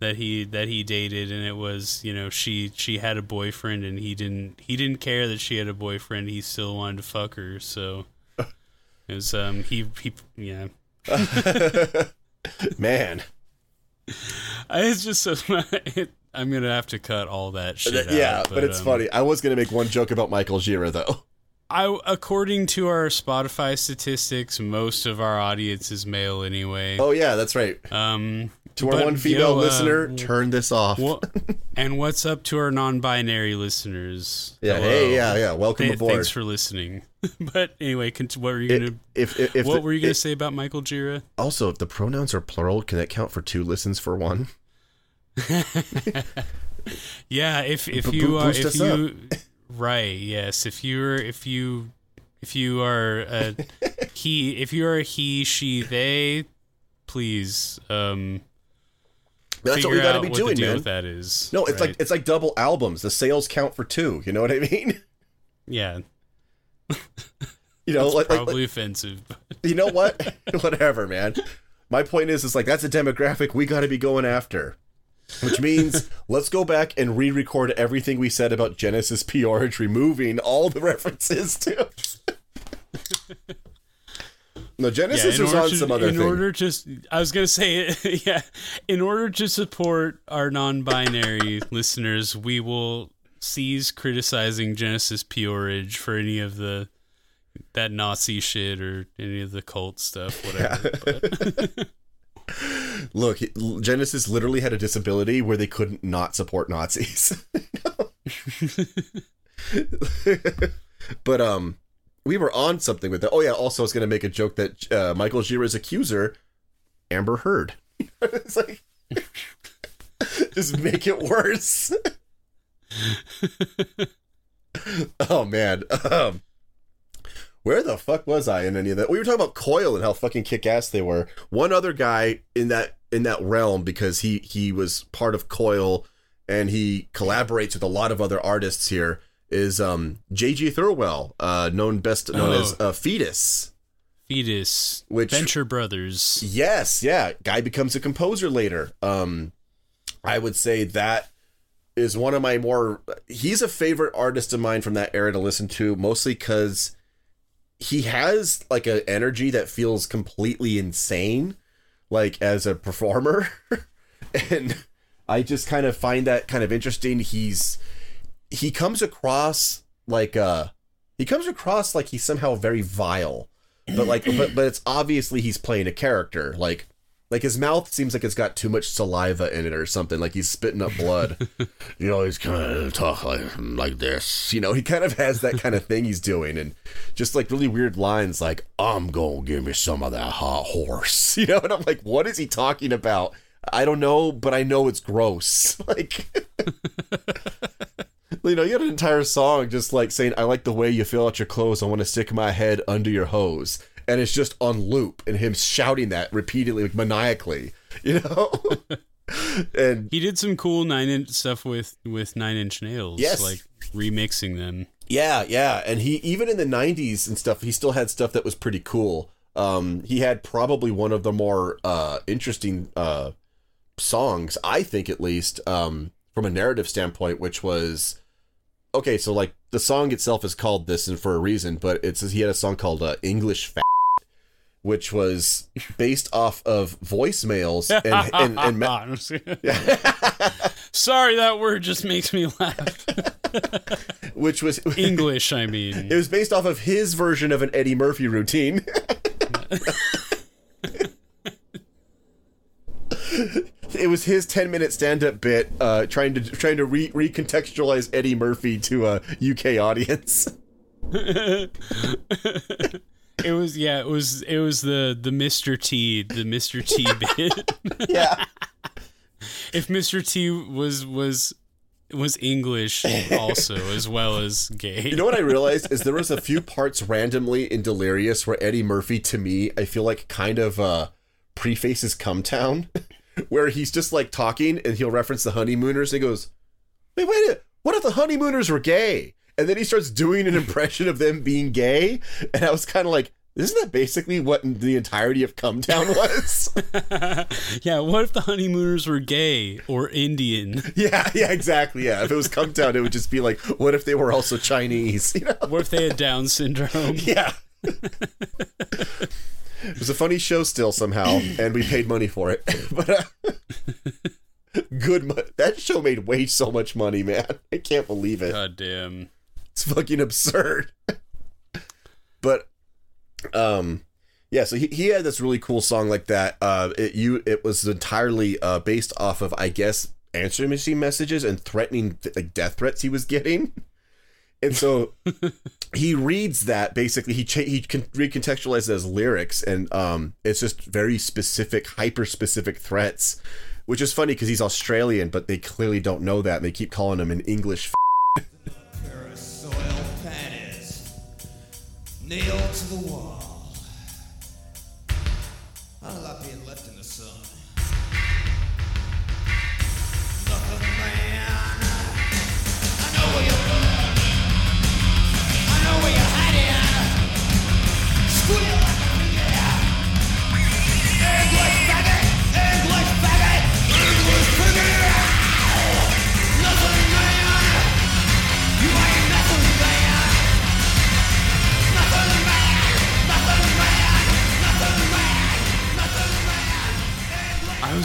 that he that he dated, and it was you know she she had a boyfriend and he didn't he didn't care that she had a boyfriend. He still wanted to fuck her. So it was um he he yeah. Man, It's just so it, I'm gonna have to cut all that shit. out, yeah, but, it's um, funny. I was gonna make one joke about Michael Gira though. I according to our Spotify statistics, most of our audience is male anyway. Oh yeah, that's right. Um, To our but, one female yo, uh, listener, turn this off. What, and what's up to our non-binary listeners? yeah, Hello. hey, yeah, yeah. Welcome Th- aboard. Thanks for listening. but anyway, cont- what were you It- gonna? if if, if what the- were you gonna it- say about Michael Gira? Also, if the pronouns are plural, can that count for two listens for one? Yeah, if if B- you are if you right, yes, if you're if you if you are a he if you are a he she they, please um That's what we got to be doing, man. that is. No, it's right? like it's like double albums. The sales count for two. You know what I mean? yeah, You know, like, like, probably offensive. You know what? Whatever, man. My point is, is like that's a demographic we got to be going after. Which means let's go back and re-record everything we said about Genesis P-Orridge, removing all the references to. No, Genesis was on to- some other in thing. order to I was gonna say yeah in order to support our non-binary listeners we will cease criticizing genesis P-Orridge for any of the that nazi shit or any of the cult stuff whatever but, Look, Genesis literally had a disability where they couldn't not support Nazis. but um, we were on something with that. Oh yeah. Also, I was going to make a joke that uh, Michael Gira's accuser, Amber Heard. it's like, just make it worse. oh man. Um, where the fuck was I in any of that? We were talking about Coil and how fucking kick ass they were. One other guy in that in that realm because he he was part of Coil and he collaborates with a lot of other artists here is um JG Thirlwell, uh known best known Oh. as uh, Foetus. foetus Which- venture brothers Yes, yeah. Guy becomes a composer later. Um I would say that is one of my more he's a favorite artist of mine from that era to listen to, mostly because he has like an energy that feels completely insane, like as a performer. and I just kind of find that kind of interesting. He's he comes across like uh he comes across like he's somehow very vile but like but but it's obviously he's playing a character. Like like his mouth seems like it's got too much saliva in it or something. Like he's spitting up blood. You know he's kind of talk like like this. You know he kind of has that kind of thing he's doing and just like really weird lines like i'm gonna give me some of that hot horse. You know and i'm like what is he talking about? I don't know but i know it's gross. Like you know, you had an entire song just like saying, I like the way you fill out your clothes. I want to stick my head under your hose. And it's just on loop and him shouting that repeatedly, like maniacally, you know? and he did some cool nine inch stuff with with nine inch nails Yes. like remixing them yeah, yeah. And he, even in the 90s and stuff, he still had stuff that was pretty cool. Um, he had probably one of the more uh, interesting uh, songs, I think at least, um, from a narrative standpoint, which was okay. So like the song itself is called this and for a reason, but it says he had a song called uh, English Fat, which was based off of voicemails and and, and ma-. Sorry, that word just makes me laugh. which was English, I mean. It was based off of his version of an Eddie Murphy routine. It was his 10 minute stand up bit uh, trying to trying to re- recontextualize Eddie Murphy to a UK audience. It was yeah, it was it was the the Mr. T, the Mr. T bit. Yeah. if Mr. T was was was English also as well as gay. You know what I realized is there was a few parts randomly in Delirious where Eddie Murphy to me I feel like kind of uh prefaces Cum Town where he's just like talking and he'll reference the honeymooners and he goes, Wait, wait, a- what if the honeymooners were gay? And then he starts doing an impression of them being gay, and I was kind of like, isn't that basically what the entirety of Cum Town was? yeah, what if the honeymooners were gay or Indian? yeah, yeah, exactly. Yeah, if it was Cum Town, it would just be like, what if they were also Chinese? You know? What if they had Down syndrome? Yeah. It was a funny show still somehow, and we paid money for it. but uh, good, mo- that show made way so much money, man. I can't believe it. God damn. It's fucking absurd. but, um, yeah. So he, he had this really cool song like that. Uh, it you it was entirely uh based off of I guess answering machine messages and threatening like death threats he was getting. And so he reads that basically he cha- he can recontextualize it as lyrics and um it's just very specific hyper specific threats which is funny because he's australian but they clearly don't know that and they keep calling him an english panties to the wall.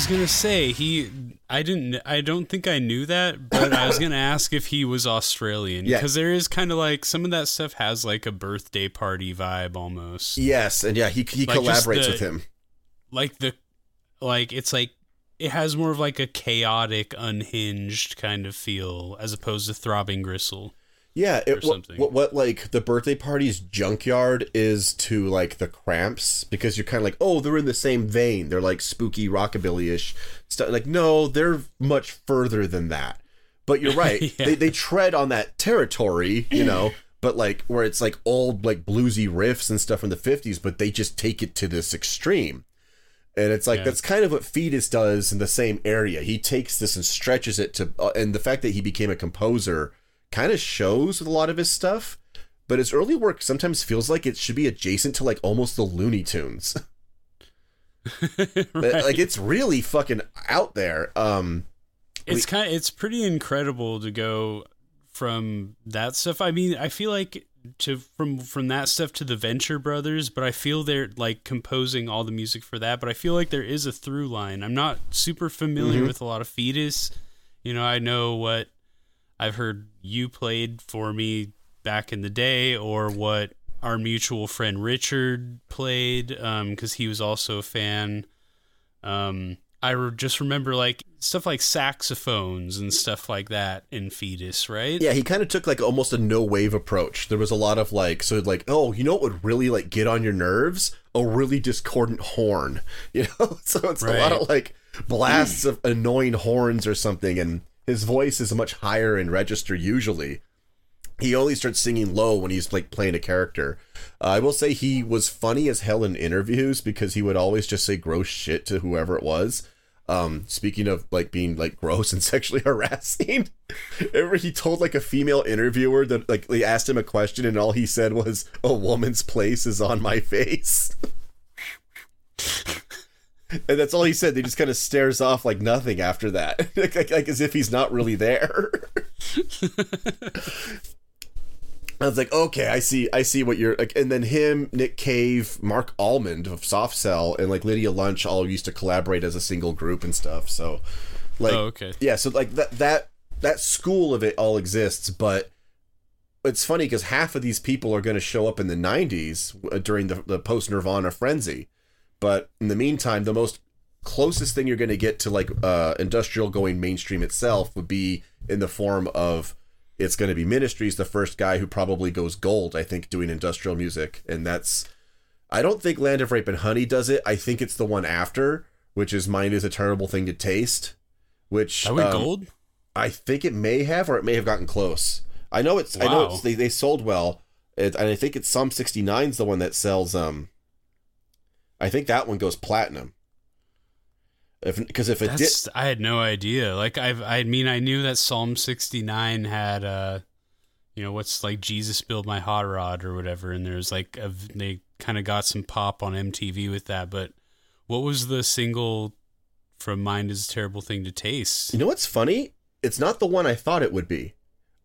Was gonna say he. I didn't. I don't think I knew that, but I was gonna ask if he was Australian Yeah. because there is kind of like some of that stuff has like a birthday party vibe almost. yes and yeah he, he Like, collaborates the- with him Like the, like it's like it has more of like a chaotic, unhinged kind of feel as opposed to throbbing gristle. Yeah, it, what, what what like the birthday party's junkyard is to like the cramps because you're kind of like, oh, they're in the same vein. They're like spooky rockabilly ish stuff. Like, no, they're much further than that. But you're right. Yeah. They they tread on that territory, you know. But like where it's like old like bluesy riffs and stuff from the '50s, but they just take it to this extreme. And it's like Yeah. that's kind of what Foetus does in the same area. He takes this and stretches it to, uh, and the fact that he became a composer kind of shows with a lot of his stuff. But his early work sometimes feels like it should be adjacent to like almost the Looney Tunes. Like it's really fucking out there. Um, It's kind of it's pretty incredible to go from that stuff. I mean, I feel like to from from that stuff to the Venture Brothers, but I feel they're like composing all the music for that. But I feel like there is a through line. I'm not super familiar with a lot of Foetus. You know, I know what I've heard you played for me back in the day, or what our mutual friend Richard played, because he was also a fan. Um, I re- just remember like stuff like saxophones and stuff like that in Foetus, right? yeah, he kind of took like almost a no wave approach. There was a lot of like, so like, oh, you know what would really like get on your nerves? A really discordant horn, you know. so it's a lot of like blasts of annoying horns or something, and his voice is much higher in register usually. he only starts singing low when he's like playing a character. Uh, I will say he was funny as hell in interviews because he would always just say gross shit to whoever it was. Um, speaking of like being like gross and sexually harassing, remember he told like a female interviewer that like they asked him a question and all he said was "A woman's place is on my face." and that's all he said. They just kind of stares off like nothing after that, like, like, like as if he's not really there. I was like, okay, I see, I see what you're like. And then him, Nick Cave, Marc Almond of Soft Cell, and like Lydia Lunch all used to collaborate as a single group and stuff. So, like, Oh, okay. yeah, so like that that that school of it all exists, but it's funny because half of these people are going to show up in the '90s uh, during the the post Nirvana frenzy, but in the meantime, the most closest thing you're going to get to like uh, industrial going mainstream itself would be in the form of it's going to be Ministries, the first guy who probably goes gold, I think, doing industrial music, and that's I don't think Land of Rape and Honey does it. I think it's the one after, which is Mind is a Terrible Thing to Taste, which I went um, gold. I think it may have, or it may have gotten close. I know it's. I know it's. They, they sold well, it, and I think it's Psalm 69 is the one that sells. Um, I think that one goes platinum. If because if it did, I had no idea. Like I've I mean I knew that Psalm 69 had uh you know what's like Jesus build my hot rod or whatever and there's like a, they kind of got some pop on MTV with that but what was the single from Mind is a terrible thing to taste? you know what's funny? It's not the one I thought it would be.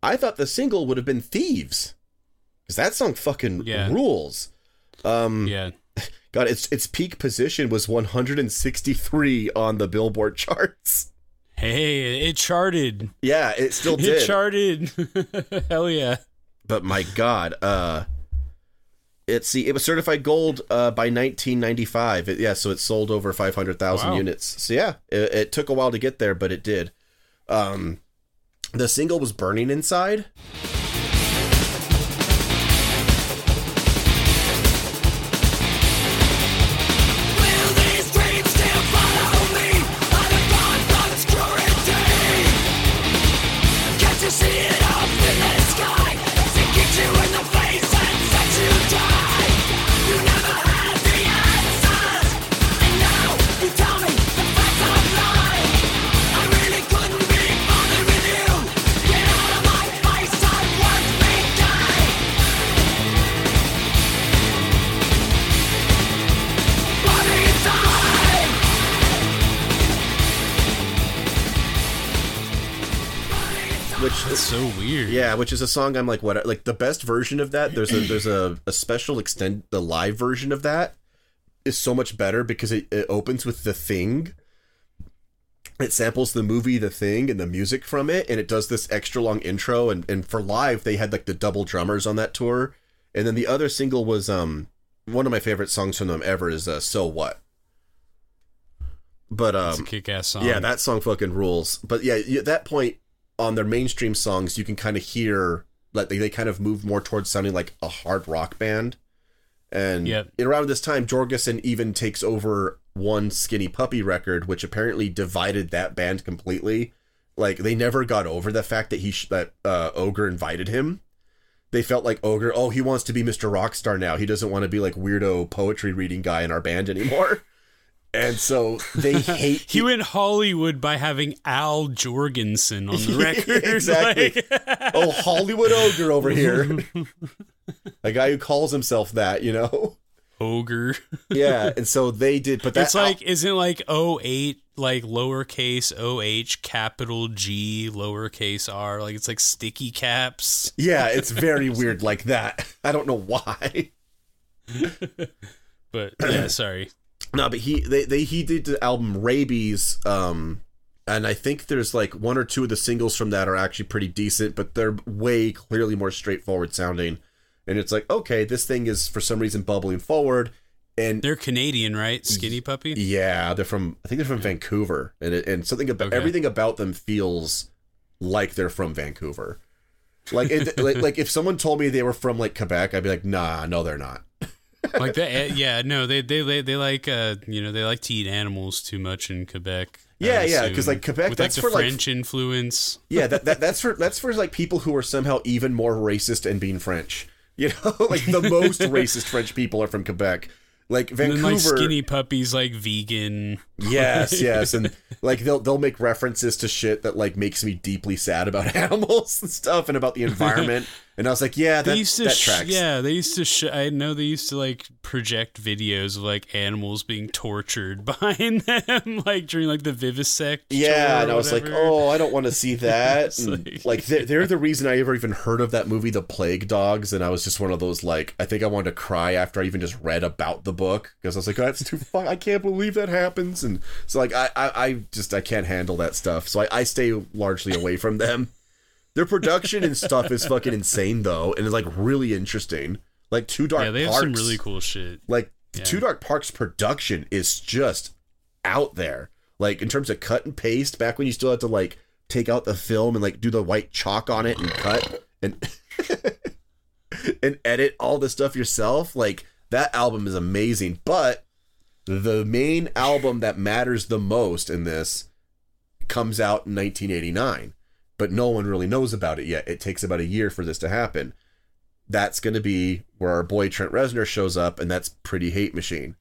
I thought the single would have been Thieves, because that song fucking Yeah. rules. Um, Yeah. God, its its peak position was 163 on the Billboard charts. Hey, it charted. Yeah, it still did. It charted. Hell yeah. but my god uh it's see it was certified gold uh by 1995 It- yeah so it sold over 500000 Wow. units so yeah it, it took a while to get there but it did um the single was burning inside so weird. yeah which is a song i'm like what like the best version of that there's a there's a, a special extend the live version of that is so much better because it, it opens with the thing it samples the movie The Thing and the music from it, and it does this extra long intro. And, and for live, they had like the double drummers on that tour. And then the other single was um one of my favorite songs from them ever is uh, "So What." But a um kick-ass song. yeah, that song fucking rules. But yeah, at that point on their mainstream songs, you can kind of hear like they, they kind of move more towards sounding like a hard rock band. And Yep. around this time, Jourgensen even takes over one Skinny Puppy record, which apparently divided that band completely. Like they never got over the fact that he sh- that uh, Ogre invited him. They felt like Ogre, oh, he wants to be Mr. Rockstar now. He doesn't want to be like weirdo poetry reading guy in our band anymore. and so they hate He went Hollywood by having Al Jourgensen on the record. Exactly. Like- oh Hollywood ogre over here. a guy who calls himself that, you know. ogre. Yeah, and so they did, but that's like isn't like 08 like lowercase OH capital G lowercase R like it's like sticky caps. yeah, it's very weird like that. I don't know why. But yeah, sorry. No, but he they, they he did the album Rabies, um, and I think there's like one or two of the singles from that are actually pretty decent, but they're way clearly more straightforward sounding. And it's like, okay, this thing is for some reason bubbling forward, and They're Canadian, right? Skinny puppy. Yeah, they're from. I think they're from Vancouver, and it, and something about Okay. everything about them feels like they're from Vancouver. Like, it, like, like if someone told me they were from like Quebec, I'd be like, nah, no, they're not. Like that. eh, Yeah, no, they they they, they like uh you know they like to eat animals too much in Quebec. Yeah, yeah, because like, Quebec, with that's like for, like- French influence. Yeah, that, that that's for that's for like people who are somehow even more racist and being French. You know, like the most racist French people are from Quebec. Like Vancouver, like skinny puppies like vegan. yes, yes, and like they'll they'll make references to shit that like makes me deeply sad about animals and stuff and about the environment. And I was like, yeah, They that, used to, that sh- tracks. yeah, they used to. Sh- I know they used to like project videos of like animals being tortured behind them, like during like the vivisect. Yeah, and I was like, oh, I don't want to see that. And, like- like, they're, they're the reason I ever even heard of that movie, The Plague Dogs, and I was just one of those like, I think I wanted to cry after I even just read about the book because I was like, oh, that's too fun. I can't believe that happens, and so like I, I, I just I can't handle that stuff, so I, I stay largely away from them. Their production and stuff is fucking insane though, and it's like really interesting. Like Too Dark yeah, they have Parks, some really cool shit. like Yeah. Too Dark Park's production is just out there. Like in terms of cut and paste, back when you still had to like take out the film and like do the white chalk on it and cut and and edit all the stuff yourself. Like that album is amazing. But the main album that matters the most in this comes out in 1989, but no one really knows about it yet. It takes about a year for this to happen. That's going to be where our boy Trent Reznor shows up, and that's Pretty Hate Machine.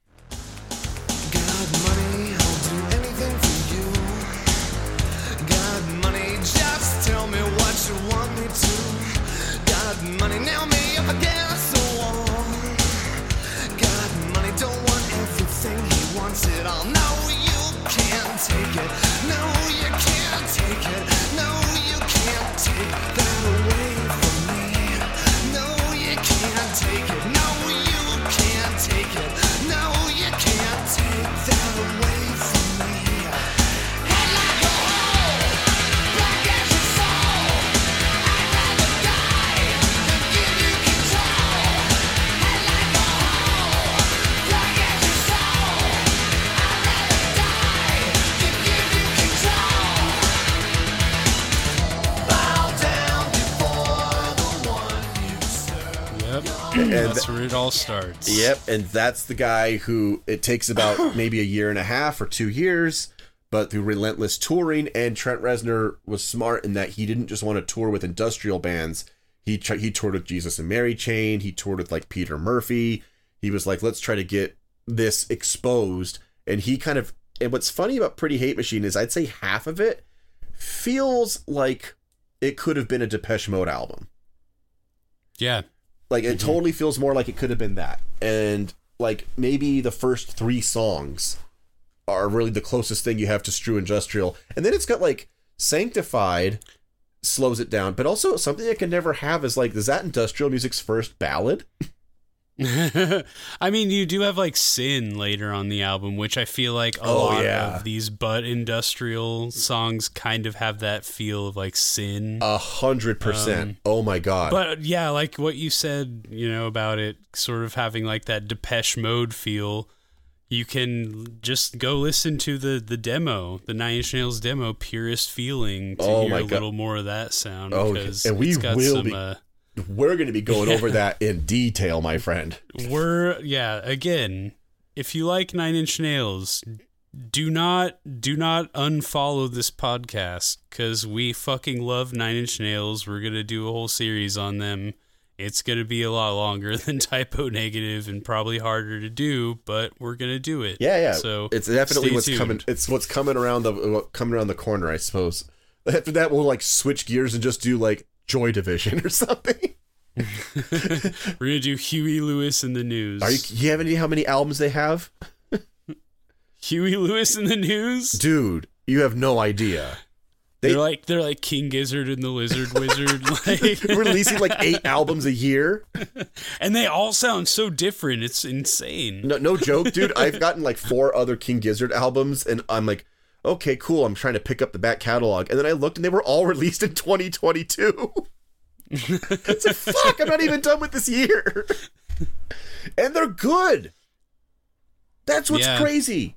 All starts. Yep, and that's the guy who it takes about maybe a year and a half or two years, but through relentless touring, and Trent Reznor was smart in that he didn't just want to tour with industrial bands. He tr- he toured with Jesus and Mary Chain. He toured with like Peter Murphy. He was like, let's try to get this exposed. And he kind of and what's funny about Pretty Hate Machine is I'd say half of it feels like it could have been a Depeche Mode album. yeah, Like it mm-hmm. totally feels more like it could have been that. And like maybe the first three songs are really the closest thing you have to Strew Industrial. And then it's got like Sanctified slows it down, but also something I can never have is like, is that industrial music's first ballad? I mean, you do have like Sin later on the album, which I feel like a Oh, lot yeah. of these butt industrial songs kind of have that feel of like Sin. A hundred percent. Oh my god. But yeah, like what you said, you know, about it sort of having like that Depeche Mode feel. You can just go listen to the the demo, the Nine Inch Nails demo, "Purest Feeling," to Oh hear my a God. little more of that sound. Oh, because and we it's got will some, be- Uh, We're going to be going over that in detail, my friend. we're yeah. Again, if you like Nine Inch Nails, do not do not unfollow this podcast because we fucking love Nine Inch Nails. We're gonna do a whole series on them. It's gonna be a lot longer than Type O Negative and probably harder to do, but we're gonna do it. Yeah, yeah. So it's definitely what's tuned. coming. It's what's coming around the uh, coming around the corner, I suppose. After that, we'll like switch gears and just do like Joy Division or something. We're gonna do Huey Lewis and the News. Are you? You have any how many albums they have, Huey Lewis and the News? dude? You have no idea. they- They're like they're like King Gizzard and the Lizard Wizard, like, Releasing like eight albums a year. and they all sound so different. It's insane. No, no joke, dude. I've gotten like four other King Gizzard albums, and I'm like, okay, cool. I'm trying to pick up the back catalog, and then I looked, and they were all released in 2022. it's like, fuck, I'm not even done with this year. and they're good. That's what's Yeah. crazy.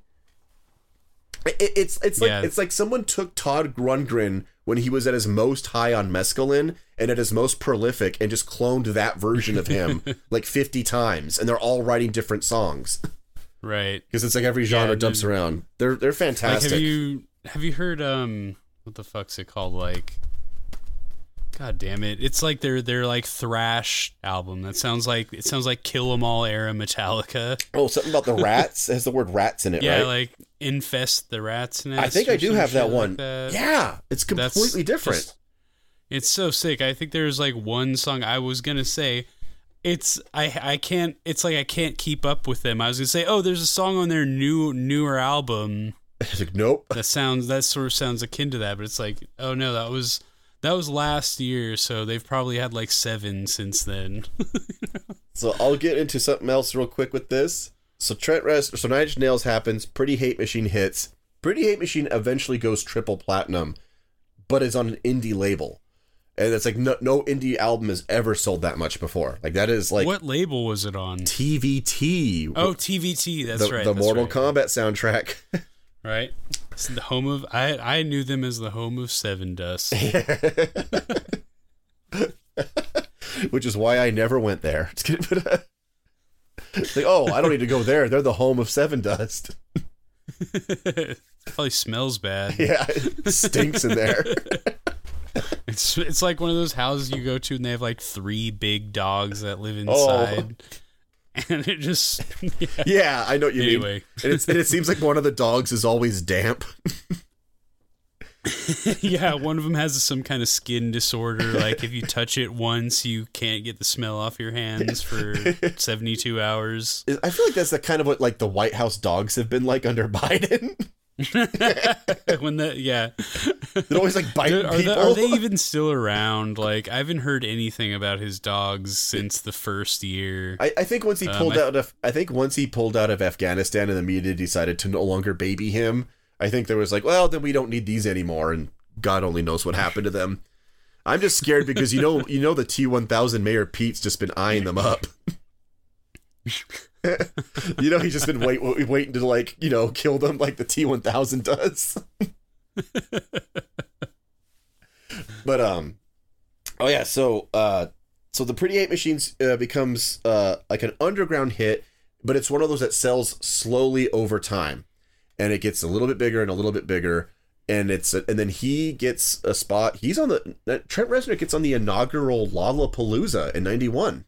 It, it's it's like Yeah. it's like someone took Todd Rundgren when he was at his most high on mescaline and at his most prolific and just cloned that version of him like 50 times and they're all writing different songs Right. because it's like every genre Yeah, dumps around. They're they're Like fantastic. have you have you heard um what the fuck's it called like God damn it. It's like their their like thrash album. That sounds like it sounds like Kill 'Em All era Metallica. oh, something about the rats it has the word rats in it, Yeah, right? like Infest the Rat's Nest. I think I do have that one. like that. Yeah, it's That's completely different. just- It's so sick. I think there's like one song I was gonna say. It's I I can't. It's like I can't keep up with them. I was gonna say, oh, there's a song on their new newer album It's like, nope. that sounds that sort of sounds akin to that, but it's like, oh no, that was that was last year, so they've probably had like seven since then. So I'll get into something else real quick with this. So Trent Reznor, so Nine Inch Nails happens. Pretty Hate Machine hits. Pretty Hate Machine eventually goes triple platinum, but it's on an indie label, and it's like no, no indie album has ever sold that much before. Like that is like what label was it on? TVT. Oh, TVT. That's the, right. the that's Mortal right. Kombat soundtrack. right? It's the home of I I knew them as the home of Sevendust. which is why I never went there. Just kidding, but, it's like, oh, I don't need to go there. They're the home of Sevendust. Probably smells bad. Yeah, it stinks in there. It's it's like one of those houses you go to and they have like three big dogs that live Oh. inside. And it just yeah. Yeah, I know what you mean. And, it's, and it seems like one of the dogs is always damp. yeah, one of them has some kind of skin disorder. Like if you touch it once, you can't get the smell off your hands for 72 hours. I feel like that's the kind of what like the White House dogs have been like under Biden. when the yeah, They're always like biting are, people. they, are they even still around? Like I haven't heard anything about his dogs since the first year. I, I think once he Um, pulled I- out of I think once he pulled out of Afghanistan and the media decided to no longer baby him, I think there was like, well, then we don't need these anymore, and God only knows what happened to them. I'm just scared because you know you know the T1000 Mayor Pete's just been eyeing them up. you know he's just been wait, waiting to like you know kill them like the T1000 does. but um, oh yeah, so uh, so the Pretty Hate Machines uh, becomes uh like an underground hit, but it's one of those that sells slowly over time, and it gets a little bit bigger and a little bit bigger, and it's and then he gets a spot. He's on the Trent Reznor gets on the inaugural Lollapalooza in '91.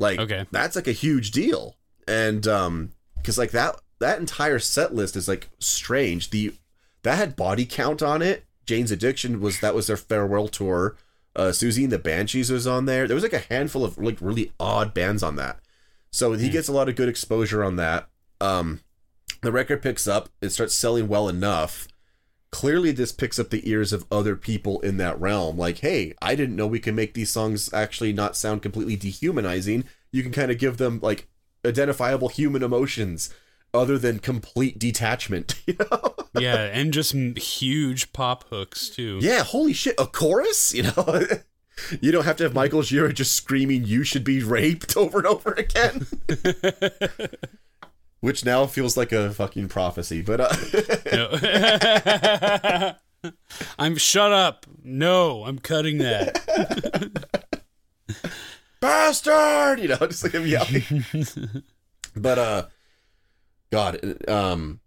Like Okay. that's like a huge deal, and um, because like that that entire set list is like strange. The that had body count on it. Jane's Addiction was that was their farewell tour. Uh, Siouxsie and the Banshees was on there. There was like a handful of like really odd bands on that. So he gets a lot of good exposure on that. Um, the record picks up. It starts selling well enough. Clearly, this picks up the ears of other people in that realm. Like, hey, I didn't know we can make these songs actually not sound completely dehumanizing. You can kind of give them like identifiable human emotions other than complete detachment. You know? yeah, and just huge pop hooks too. Yeah, holy shit, a chorus? You know? you don't have to have Michael Gira just screaming, you should be raped over and over again. Which now feels like a fucking prophecy, but uh, No. I'm shut up. No, I'm cutting that. bastard, you know, just like him yelling. but uh, God, um,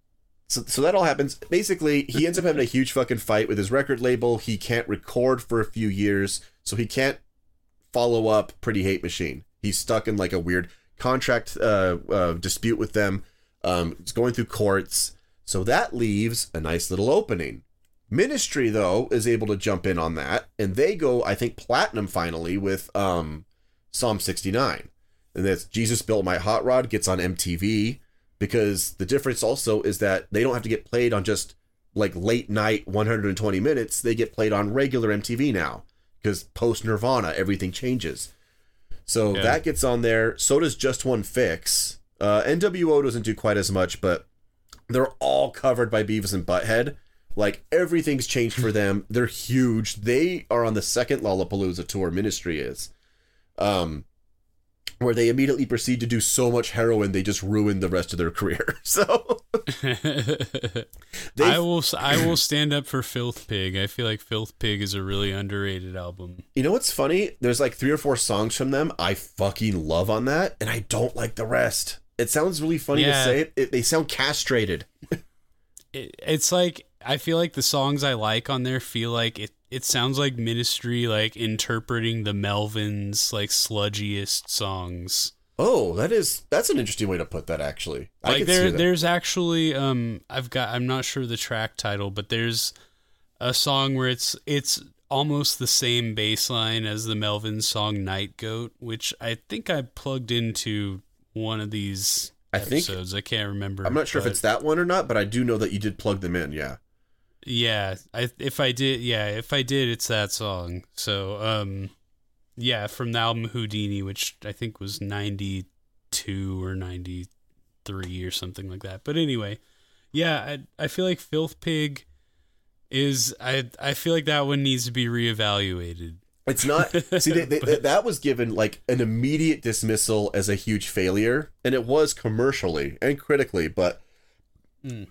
so so that all happens. Basically, he ends up having a huge fucking fight with his record label. He can't record for a few years, so he can't follow up Pretty Hate Machine. He's stuck in like a weird contract uh, uh dispute with them. Um, it's going through courts, so that leaves a nice little opening. Ministry though is able to jump in on that, and they go, I think, platinum finally with um Psalm 69. And that's Jesus Built My Hot Rod gets on MTV because the difference also is that they don't have to get played on just like late night 120 minutes. They get played on regular MTV now because post Nirvana, everything changes. So Yeah. that gets on there. So does Just One Fix. Uh, NWO doesn't do quite as much, but they're all covered by Beavis and Butthead. Like everything's changed for them. They're huge. They are on the second Lollapalooza tour. Ministry is, um, where they immediately proceed to do so much heroin they just ruin the rest of their career. So I will. I will stand up for Filth Pig. I feel like Filth Pig is a really underrated album. you know what's funny? There's like three or four songs from them I fucking love on that, and I don't like the rest. It sounds really funny Yeah. to say. It, they sound castrated. It, it's like I feel like the songs I like on there feel like it. It sounds like Ministry, like interpreting the Melvins, like sludgiest songs. Oh, that is that's an interesting way to put that. Actually, I like there there's actually um I've got I'm not sure the track title, but there's a song where it's it's almost the same bass line as the Melvin song Night Goat, which I think I plugged into one of these I think- episodes. I can't remember. I'm not sure if it's that one or not, but I do know that you did plug them in. Yeah. Yeah, I if I did, yeah, if I did, it's that song. So, um, yeah, from the album Houdini, which I think was ninety two or ninety three or something like that. But anyway, yeah, I I feel like Filth Pig is I I feel like that one needs to be reevaluated. It's not. See, they, they, that was given like an immediate dismissal as a huge failure, and it was commercially and critically. But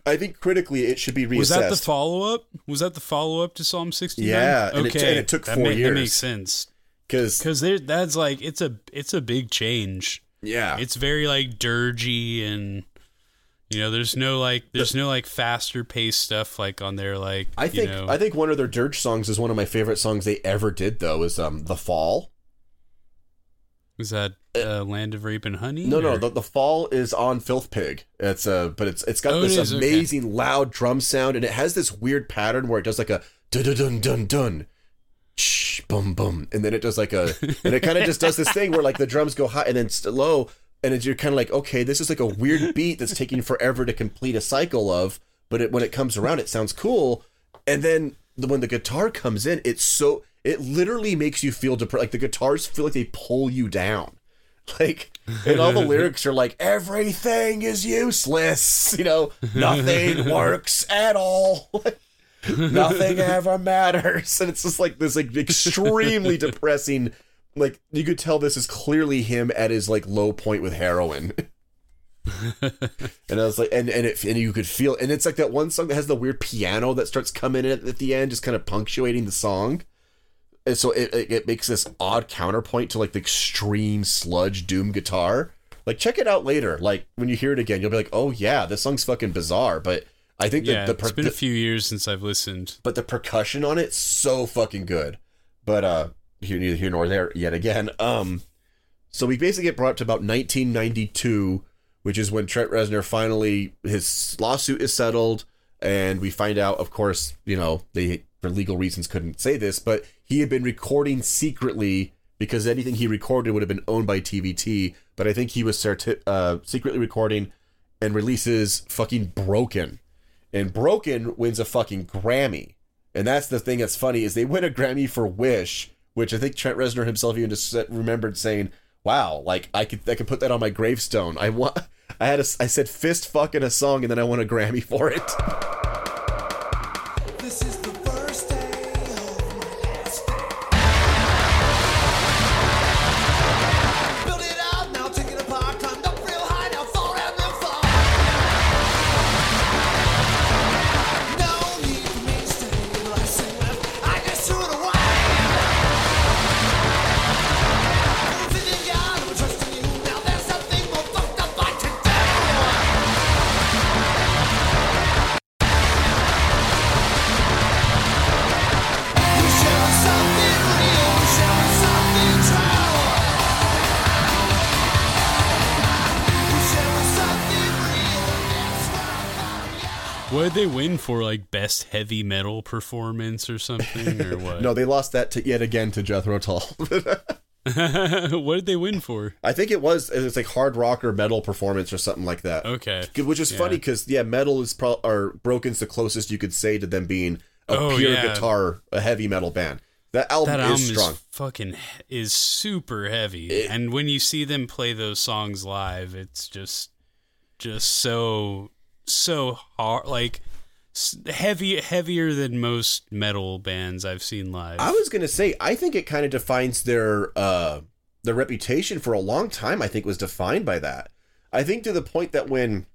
I think critically, it should be reassessed. Hmm. Was that the follow up? Was that the follow up to Psalm sixty? Yeah, and it- okay, and it took that four ma- That years. makes sense Because because that's like it's a it's a big change. yeah, it's very like dirgy and you know there's no like there's no like faster paced stuff like on there like I think know, I think one of their dirge songs is one of my favorite songs they ever did. Though is um the fall. Is that uh, land of rape and honey No, no, the, the fall is on Filth Pig. It's uh, but it's it's got Oh, it this okay. amazing loud drum sound, and it has this weird pattern where it does like a dun dun dun dun dun, boom, bum, and then it does like a, and it kind of just does this thing where like the drums go high and then low, and it's, you're kind of like, okay, this is like a weird beat that's taking forever to complete a cycle of, but it, when it comes around, it sounds cool, and then the, when the guitar comes in, it's so it literally makes you feel depressed. Like the guitars feel like they pull you down. Like, and all the lyrics are like, everything is useless. You know, nothing works at all. nothing ever matters. And it's just like this, like, extremely depressing. Like, you could tell this is clearly him at his like low point with heroin. and I was like, and and it, and you could feel, and it's like that one song that has the weird piano that starts coming in at, at the end, just kind of punctuating the song and so it, it, it makes this odd counterpoint to like the extreme sludge doom guitar like check it out later like when you hear it again you'll be like oh yeah this song's fucking bizarre but i think yeah that the, it's per- been a few years since i've listened. But the percussion on it's so fucking good. But uh here neither here nor there yet again. Um so we basically get brought up to about 1992 which is when trent reznor finally his lawsuit is settled. And we find out of course you know they for legal reasons couldn't say this but he had been recording secretly because anything he recorded would have been owned by tvt but i think he was certi- uh, secretly recording and releases fucking broken and broken wins a fucking grammy. And that's the thing that's funny is they win a grammy for wish which i think trent reznor himself even just remembered saying wow like i could i could put that on my gravestone. I want i had a i said fist fucking a song and then i won a grammy for it they win for like best heavy metal performance or something or what? No they lost that to yet again to jethro tull. What did they win for? I think it was it's like hard rock or metal performance or something like that. Okay. Which is Yeah. funny because yeah metal is pro or broken's the closest you could say to them being a Oh, pure yeah. guitar a heavy metal band. That album, that album is strong. fucking is super heavy. And when you see them play those songs live it's just just so so hard like heavy heavier than most metal bands i've seen live I was gonna say, I think it kind of defines their uh their reputation for a long time. I think was defined by that. I think to the point that when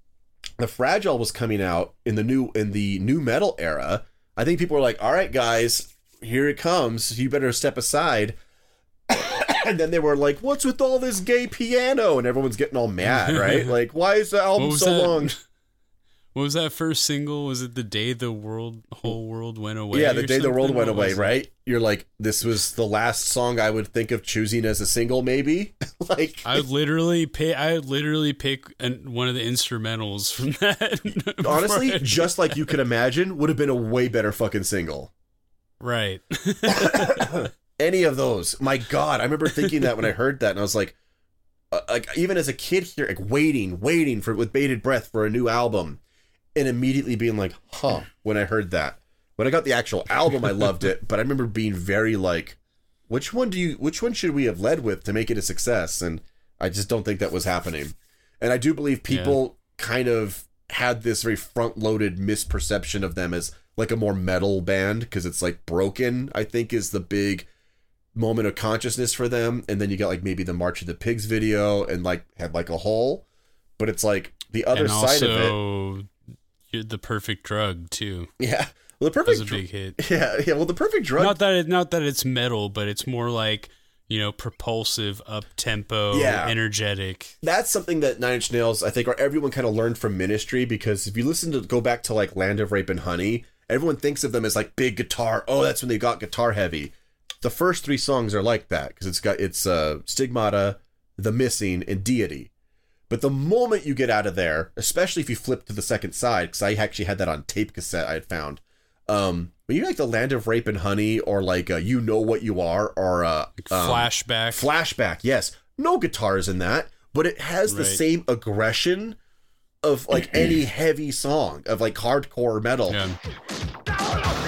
the Fragile was coming out in the new in the new metal era, I think people were like, "All right, guys, here it comes. You better step aside." and then they were like, "What's with all this gay piano?" And everyone's getting all mad, right? like, why is the album so that? long? What was that first single was it the day the world whole world went away Yeah, the day the world went What away, was it? right? You're like, this was the last song I would think of choosing as a single, maybe. like, I would literally pick. I would literally pick an, one of the instrumentals from that. honestly, just like you could imagine, would have been a way better fucking single. Right. any of those. My God, I remember thinking that when I heard that, and I was like, uh, like even as a kid here, like waiting, waiting for with bated breath for a new album, and immediately being like, huh, when I heard that. When I got the actual album, I loved it, but I remember being very like, which one do you, which one should we have led with to make it a success? And I just don't think that was happening. And I do believe people kind of had this very front loaded misperception of them as like a more metal band because it's like broken, I think is the big moment of consciousness for them. And then you got like maybe the March of the Pigs video and like head like a hole. But it's like the other and side of it. The perfect drug too. Yeah. Well, the That was perfect a big hit. Yeah, yeah. Well, the perfect drug. Not that it, not that it's metal, but it's more like you know propulsive, up tempo, Yeah. energetic. that's something that Nine Inch Nails, I think, or everyone kind of learned from Ministry because if you listen to go back to like Land of Rape and Honey, everyone thinks of them as like big guitar. Oh, that's when they got guitar heavy. The first three songs are like that because it's got it's uh, Stigmata, The Missing, and Deity. But the moment you get out of there, especially if you flip to the second side, because I actually had that on tape cassette I had found. Um, when you like the Land of Rape and Honey, or like uh, You Know What You Are, or uh, um, Flashback. Flashback, yes. No guitars in that, but it has the same aggression of like any heavy song of like hardcore metal. yeah.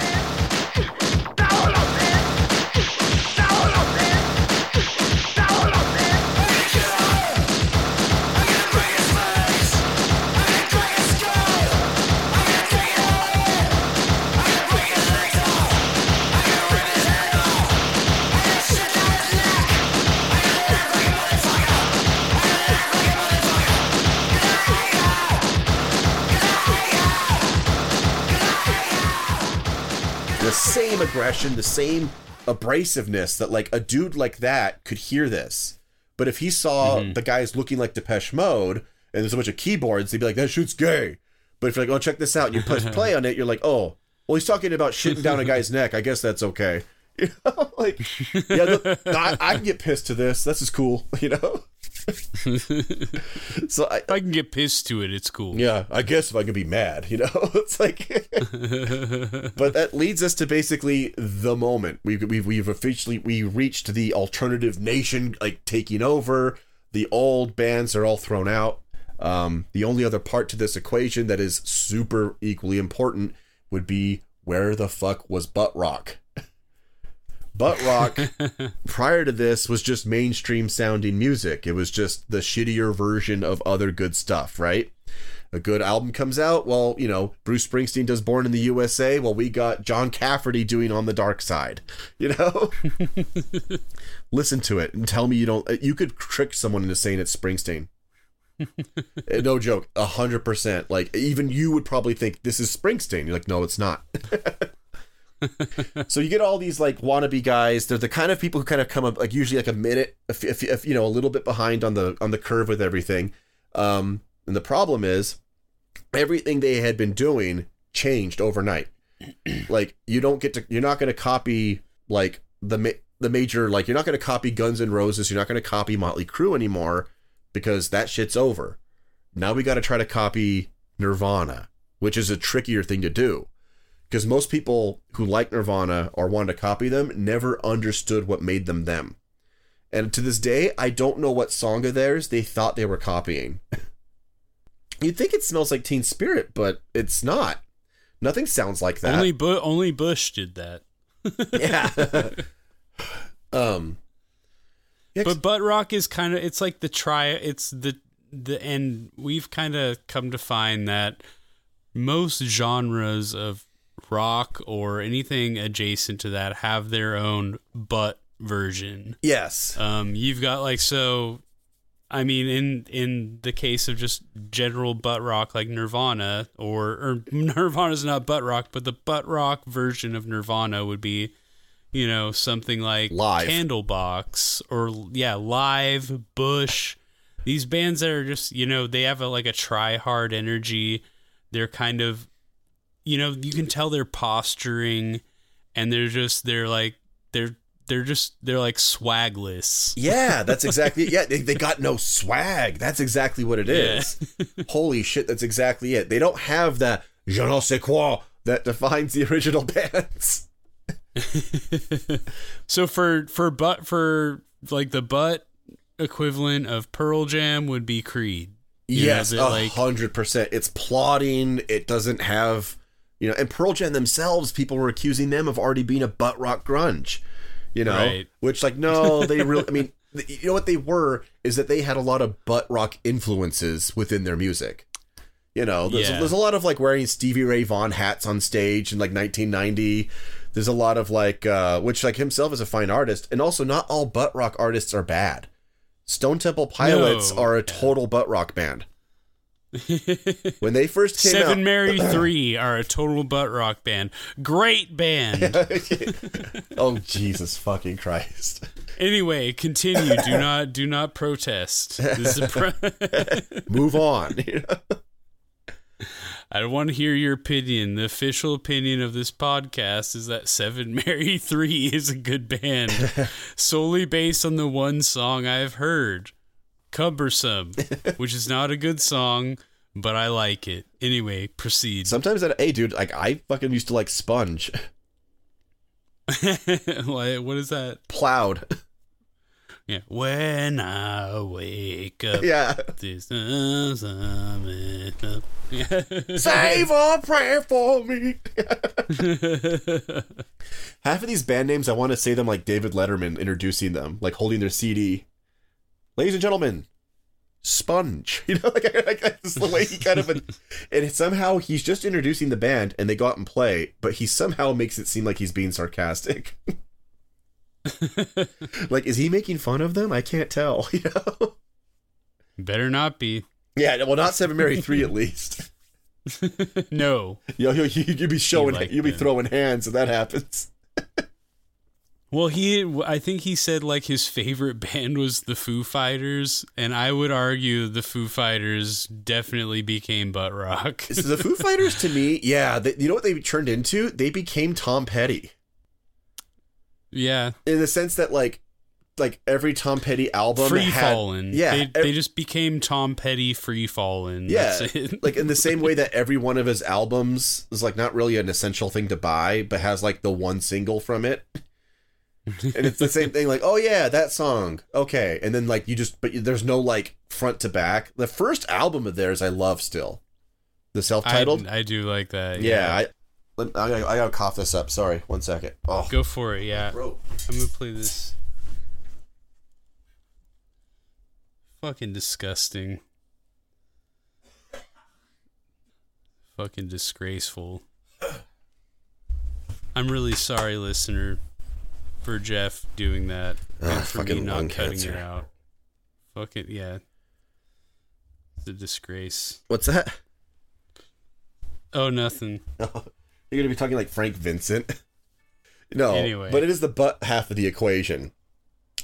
Same aggression, the same abrasiveness that like a dude like that could hear this. But if he saw mm-hmm. the guys looking like Depeche Mode and there's a bunch of keyboards, he'd be like, that shit's gay. But if you're like, oh, check this out, and you push play on it, you're like, oh, well, he's talking about shitting down a guy's neck. I guess that's okay. You know, like, yeah, look, I, I can get pissed to this. This is cool, you know. so I, If I can get pissed to it, it's cool. yeah, I guess if I can be mad, you know, it's like. but that leads us to basically the moment we've we've, we've officially we reached the alternative nation like taking over. The old bands are all thrown out. Um, the only other part to this equation that is super equally important would be where the fuck was butt rock? Butt rock prior to this was just mainstream sounding music. It was just the shittier version of other good stuff, right? A good album comes out, well, you know, Bruce Springsteen does Born in the USA, well, we got John Cafferty doing On the Dark Side, you know? Listen to it and tell me you don't, you could trick someone into saying it's Springsteen. Eh, no joke, a hundred percent. Like even you would probably think this is Springsteen. You're like, no, it's not. So you get all these like wannabe guys. They're the kind of people who kind of come up like usually like a minute, if, if, if you know, a little bit behind on the on the curve with everything. Um, and the problem is everything they had been doing changed overnight. like you don't get to, you're not going to copy like the ma- the major like you're not going to copy Guns and Roses. You're not going to copy Motley Crue anymore because that shit's over. Now we got to try to copy Nirvana, which is a trickier thing to do because most people who like Nirvana or want to copy them never understood what made them them. And to this day, I don't know what song of theirs they thought they were copying. You'd think it smells like Teen Spirit, but it's not. Nothing sounds like that. Only Bu- only Bush did that. yeah. um. But butt rock is kind of it's like the try it's the the and we've kind of come to find that most genres of rock or anything adjacent to that have their own butt version. yes. Um, you've got like so. I mean, in in the case of just general butt rock like Nirvana, or or Nirvana's not butt rock, but the butt rock version of Nirvana would be, you know, something like Live. Candlebox or yeah, Live, Bush. These bands that are just you know they have a like a try hard energy. They're kind of, you know, you can tell they're posturing, and they're just they're like they're they're just they're like swagless. Yeah, that's exactly. Yeah, they, they got no swag. That's exactly what it is. Holy shit, that's exactly it. They don't have that je ne sais quoi that defines the original bands. So for for butt for like the butt equivalent of Pearl Jam would be Creed. You yes, a like- hundred percent. It's plotting. It doesn't have, you know, and Pearl Jam themselves, people were accusing them of already being a butt rock grunge, you know, Right. which like no, they really. I mean, you know what they were is that they had a lot of butt rock influences within their music. You know, there's, Yeah. there's a lot of like wearing Stevie Ray Vaughan hats on stage in like 1990. There's a lot of like, uh, which like himself is a fine artist, and also not all butt rock artists are bad. Stone Temple Pilots No. are a total butt rock band. When they first came Seven out, Mary Three are a total butt rock band. Great band. oh Jesus fucking Christ! anyway, continue. Do not do not protest. This is pro- Move on. you know? I want to hear your opinion. The official opinion of this podcast is that Seven Mary Three is a good band, solely based on the one song I've heard, "Cumbersome," which is not a good song, but I like it. Anyway, proceed. Sometimes that, hey, dude, like I fucking used to like Sponge, Like, what is that? Plowed. Yeah. When I wake up, yeah. this. Yeah. Save a prayer for me. Half of these band names, I want to say them like David Letterman introducing them, like holding their CD. Ladies and gentlemen, Sponge. You know, like, like that's the way he kind of, and somehow he's just introducing the band, and they go out and play, but he somehow makes it seem like he's being sarcastic. like, is he making fun of them? I can't tell. You know? Better not be. Yeah. Well, not Seven Mary Three at least. No. Yo, yo, you, you be showing, like you be throwing hands, and that happens. Well, he, I think he said like his favorite band was the Foo Fighters, and I would argue the Foo Fighters definitely became butt rock. So the Foo Fighters, to me, yeah, they, you know what they turned into? They became Tom Petty yeah, in the sense that like, like every Tom Petty album free had, fallen. yeah, they, they just became Tom Petty free fallen. yeah, like in the same way that every one of his albums is like not really an essential thing to buy, but has like the one single from it. And it's the same thing, like, oh yeah, that song, okay, and then like you just, but there's no like front to back. The first album of theirs, I love still, the self-titled. I do like that. yeah, I, I, gotta, I gotta cough this up. Sorry, one second. Oh, Go for it. Yeah. bro. I'm gonna play this. Fucking disgusting. Fucking disgraceful. I'm really sorry, listener, for Jeff doing that ah, and for me not cutting cancer. it out. Fucking yeah. It's a disgrace. What's that? Oh, nothing. You're gonna be talking like Frank Vincent. No, Anyway. but it is the butt half of the equation,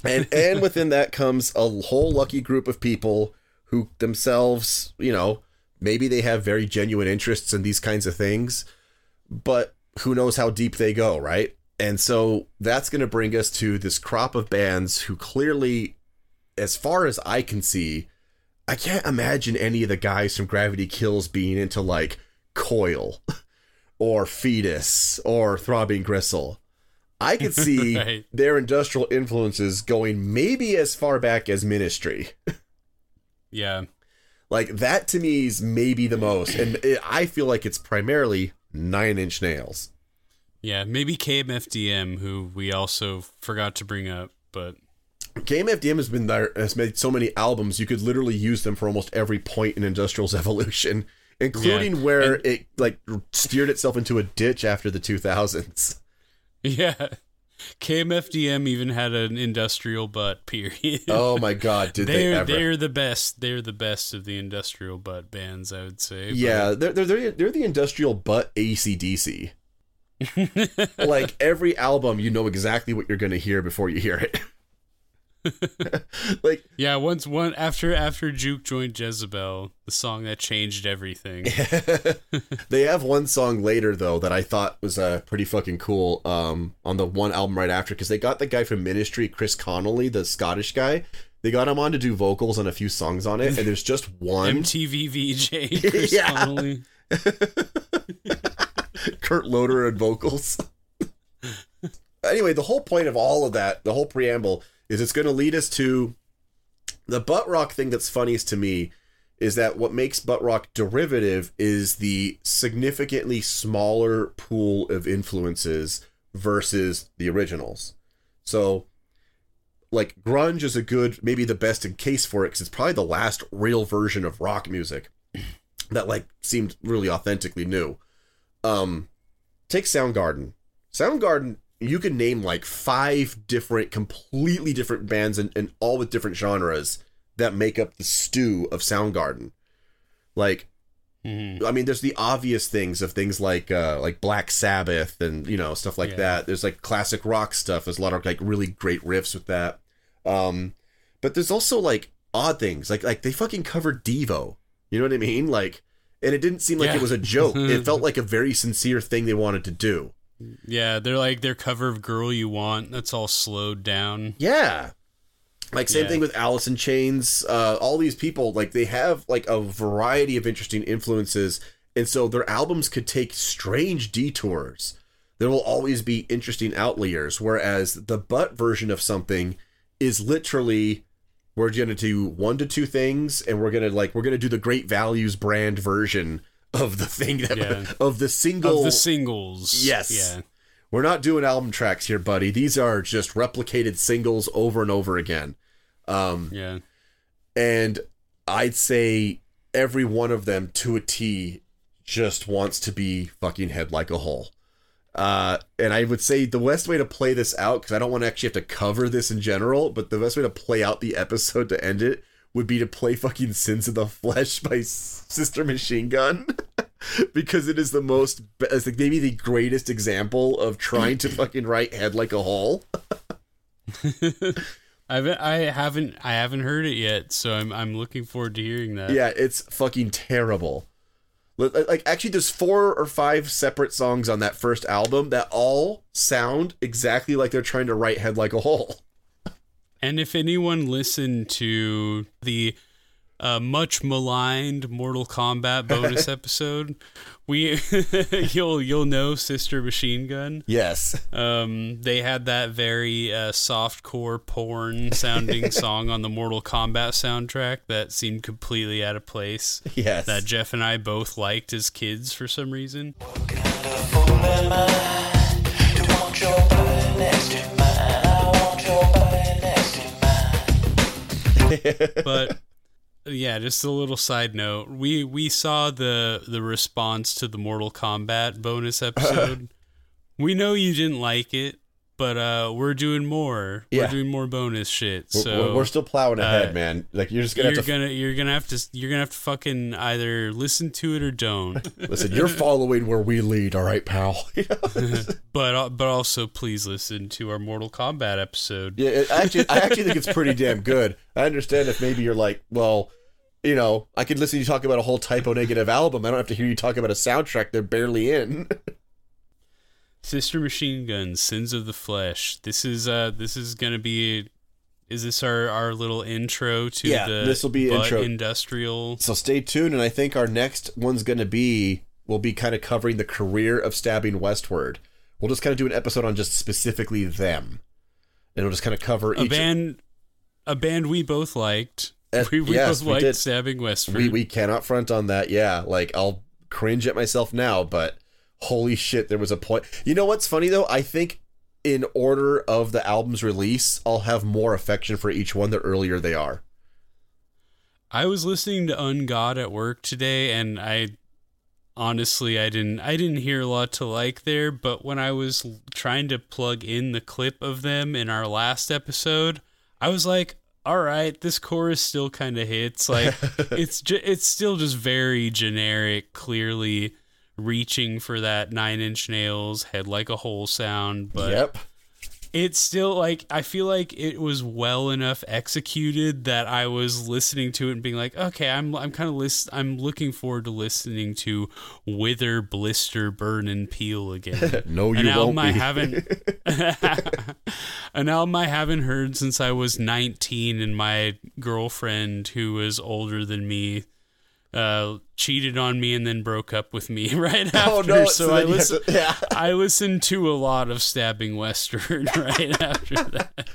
and and within that comes a whole lucky group of people who themselves, you know, maybe they have very genuine interests in these kinds of things, but who knows how deep they go, right? And so that's going to bring us to this crop of bands who clearly, as far as I can see, I can't imagine any of the guys from Gravity Kills being into like Coil or Foetus or Throbbing Gristle. I could see Right. their industrial influences going maybe as far back as Ministry. Yeah. Like that to me is maybe the most, and it, I feel like it's primarily Nine Inch Nails. Yeah. Maybe KMFDM, who we also forgot to bring up, but KMFDM has been there, has made so many albums you could literally use them for almost every point in Industrial's evolution, including Yeah, where and- it like steered itself into a ditch after the 2000s. Yeah. KMFDM even had an industrial butt period. Oh my god, did they they're ever? they're the best. They're the best of the industrial butt bands, I would say. but- Yeah, they're, they're they're they're the industrial butt ACDC. Like every album, you know exactly what you're gonna hear before you hear it. like Yeah, once one after after Juke Joint Jezebel, the song that changed everything. they have one song later though that I thought was uh, pretty fucking cool. Um, on the one album right after, because they got the guy from Ministry, Chris Connelly, the Scottish guy. They got him on to do vocals on a few songs on it, and there's just one. MTV VJ Chris Yeah. Connelly. Kurt Loder and vocals. anyway, the whole point of all of that, the whole preamble, is it's going to lead us to the butt rock thing that's funniest to me is that what makes butt rock derivative is the significantly smaller pool of influences versus the originals. So, like, grunge is a good, maybe the best in case for it because it's probably the last real version of rock music that like seemed really authentically new. Um, take Soundgarden. Soundgarden, you can name like five different, completely different bands and, and all with different genres that make up the stew of Soundgarden. Like, I mean, there's the obvious things of things like uh, like Black Sabbath and you know stuff like Yeah. that. There's like classic rock stuff. There's a lot of like really great riffs with that. Um, but there's also like odd things like like they fucking covered Devo. You know what I mean? Like, and it didn't seem like Yeah. it was a joke. it felt like a very sincere thing they wanted to do. Yeah, they're like their cover of "Girl You Want." That's all slowed down. Yeah. Like same Yeah. thing with Alice in Chains. Uh, all these people, like they have like a variety of interesting influences, and so their albums could take strange detours. There will always be interesting outliers, whereas the butt version of something is literally we're gonna do one to two things, and we're gonna like we're gonna do the Great Values brand version of the thing that Yeah. of the single Of the singles, Yes. yeah, we're not doing album tracks here, buddy. These are just replicated singles over and over again. Um, yeah. and I'd say every one of them to a T just wants to be fucking head like a hole. Uh, and I would say the best way to play this out, because I don't want to actually have to cover this in general, but the best way to play out the episode to end it would be to play fucking Sins of the Flesh by Sister Machine Gun. because it is the most, it's like maybe the greatest example of trying to fucking write head like a hole. I haven't, I haven't, I haven't heard it yet, so I'm, I'm looking forward to hearing that. Yeah, it's fucking terrible. Li- li- Like, actually, there's four or five separate songs on that first album that all sound exactly like they're trying to write Head Like a Hole. And if anyone listened to the uh, much maligned Mortal Kombat bonus episode, we you'll you'll know Sister Machine Gun. Yes. Um, they had that very uh, softcore porn sounding song on the Mortal Kombat soundtrack that seemed completely out of place. Yes. That Jeff and I both liked as kids for some reason. but yeah, just a little side note. We we saw the the response to the Mortal Kombat bonus episode. we know you didn't like it, but uh we're doing more. Yeah. We're doing more bonus shit. So we're, we're still plowing ahead, uh, man. Like, you're just gonna you're have to. gonna you're gonna have to you're gonna have to fucking either listen to it or don't. Listen, you're following where we lead, all right, pal? but uh, but also please listen to our Mortal Kombat episode. Yeah, it, actually, I actually think it's pretty damn good. I understand if maybe you're like, well, you know, I could listen to you talk about a whole Type O Negative album. I don't have to hear you talk about a soundtrack they're barely in. Sister Machine Gun, Sins of the Flesh. This is uh this is gonna be is this our, our little intro to Yeah, the this'll be intro. industrial So stay tuned, and I think our next one's going to be we'll be kind of covering the career of Stabbing Westward. We'll just kind of do an episode on just specifically them, and we'll just kind of cover a each. band a band we both liked. Uh, we we yes, both we liked did. Stabbing Westward. we we cannot front on that. Yeah, like I'll cringe at myself now, but holy shit, there was a point. You know what's funny though? I think in order of the album's release, I'll have more affection for each one the earlier they are. I was listening to Ungod at work today and I honestly I didn't I didn't hear a lot to like there, but when I was trying to plug in the clip of them in our last episode, I was like, all right, this chorus still kind of hits. Like it's ju- it's still just very generic, clearly reaching for that 9 inch nails head like a hole sound, but yep. it's still like I feel like it was well enough executed that I was listening to it and being like, okay, I'm I'm kind of list I'm looking forward to listening to Wither, Blister, Burn and Peel again. No, you An album won't I haven't an album I haven't heard since I was 19 and my girlfriend who was older than me uh, cheated on me and then broke up with me right after. Oh no! so, then I listened. to- yeah, I listened to a lot of Stabbing Westward right after that.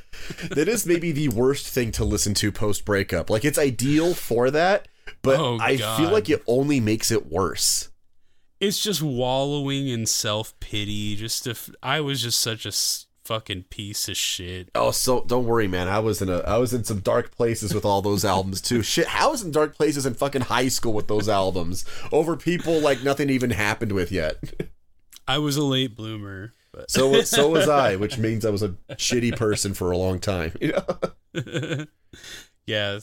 that is maybe the worst thing to listen to post breakup. Like it's ideal for that, but Oh, I feel like it only makes it worse. It's just wallowing in self pity. Just if I was just such a fucking piece of shit. Oh, so don't worry, man. I was in a I was in some dark places with all those albums too. Shit, I was in dark places in fucking high school with those albums over people like nothing even happened with yet. I was a late bloomer, but So was- so was I, which means I was a shitty person for a long time. You know? yeah,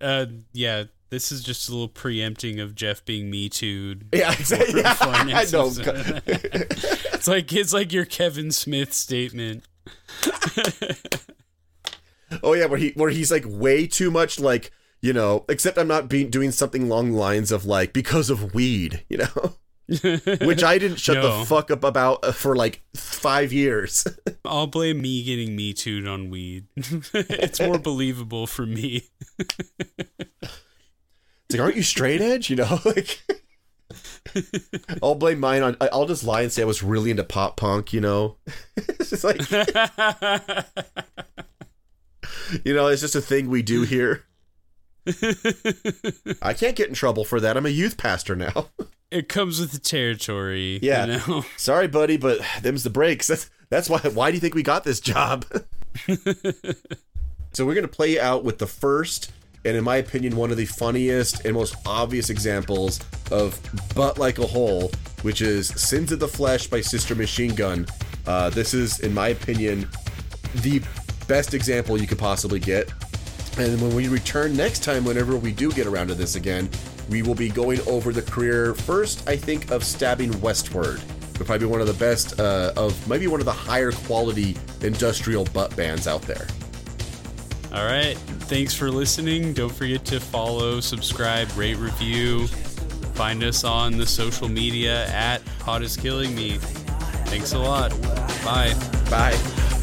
uh, yeah. This is just a little preempting of Jeff being me too. Yeah, exactly. Yeah, I know. It's like it's like your Kevin Smith statement. Oh yeah, where he where he's like way too much like you know. Except I'm not being doing something along the lines of like because of weed, you know. Which I didn't shut No. the fuck up about uh, for like five years. I'll blame me getting me tooed on weed. it's more believable for me. It's like, aren't you straight edge? You know, like. I'll blame mine on. I'll just lie and say I was really into pop punk. You know, it's just like you know, it's just a thing we do here. I can't get in trouble for that. I'm a youth pastor now. It comes with the territory. Yeah. You know? Sorry, buddy, but them's the breaks. That's that's why. Why do you think we got this job? so we're gonna play out with the first, and in my opinion, one of the funniest and most obvious examples of "butt like a hole," which is "Sins of the Flesh" by Sister Machine Gun. Uh, this is, in my opinion, the best example you could possibly get. And when we return next time, whenever we do get around to this again, we will be going over the career first, I think, of Stabbing Westward. But probably be one of the best, uh, of maybe one of the higher quality industrial butt bands out there. All right. Thanks for listening. Don't forget to follow, subscribe, rate, review. Find us on the social media at Pot is Killing Me. Thanks a lot. Bye. Bye.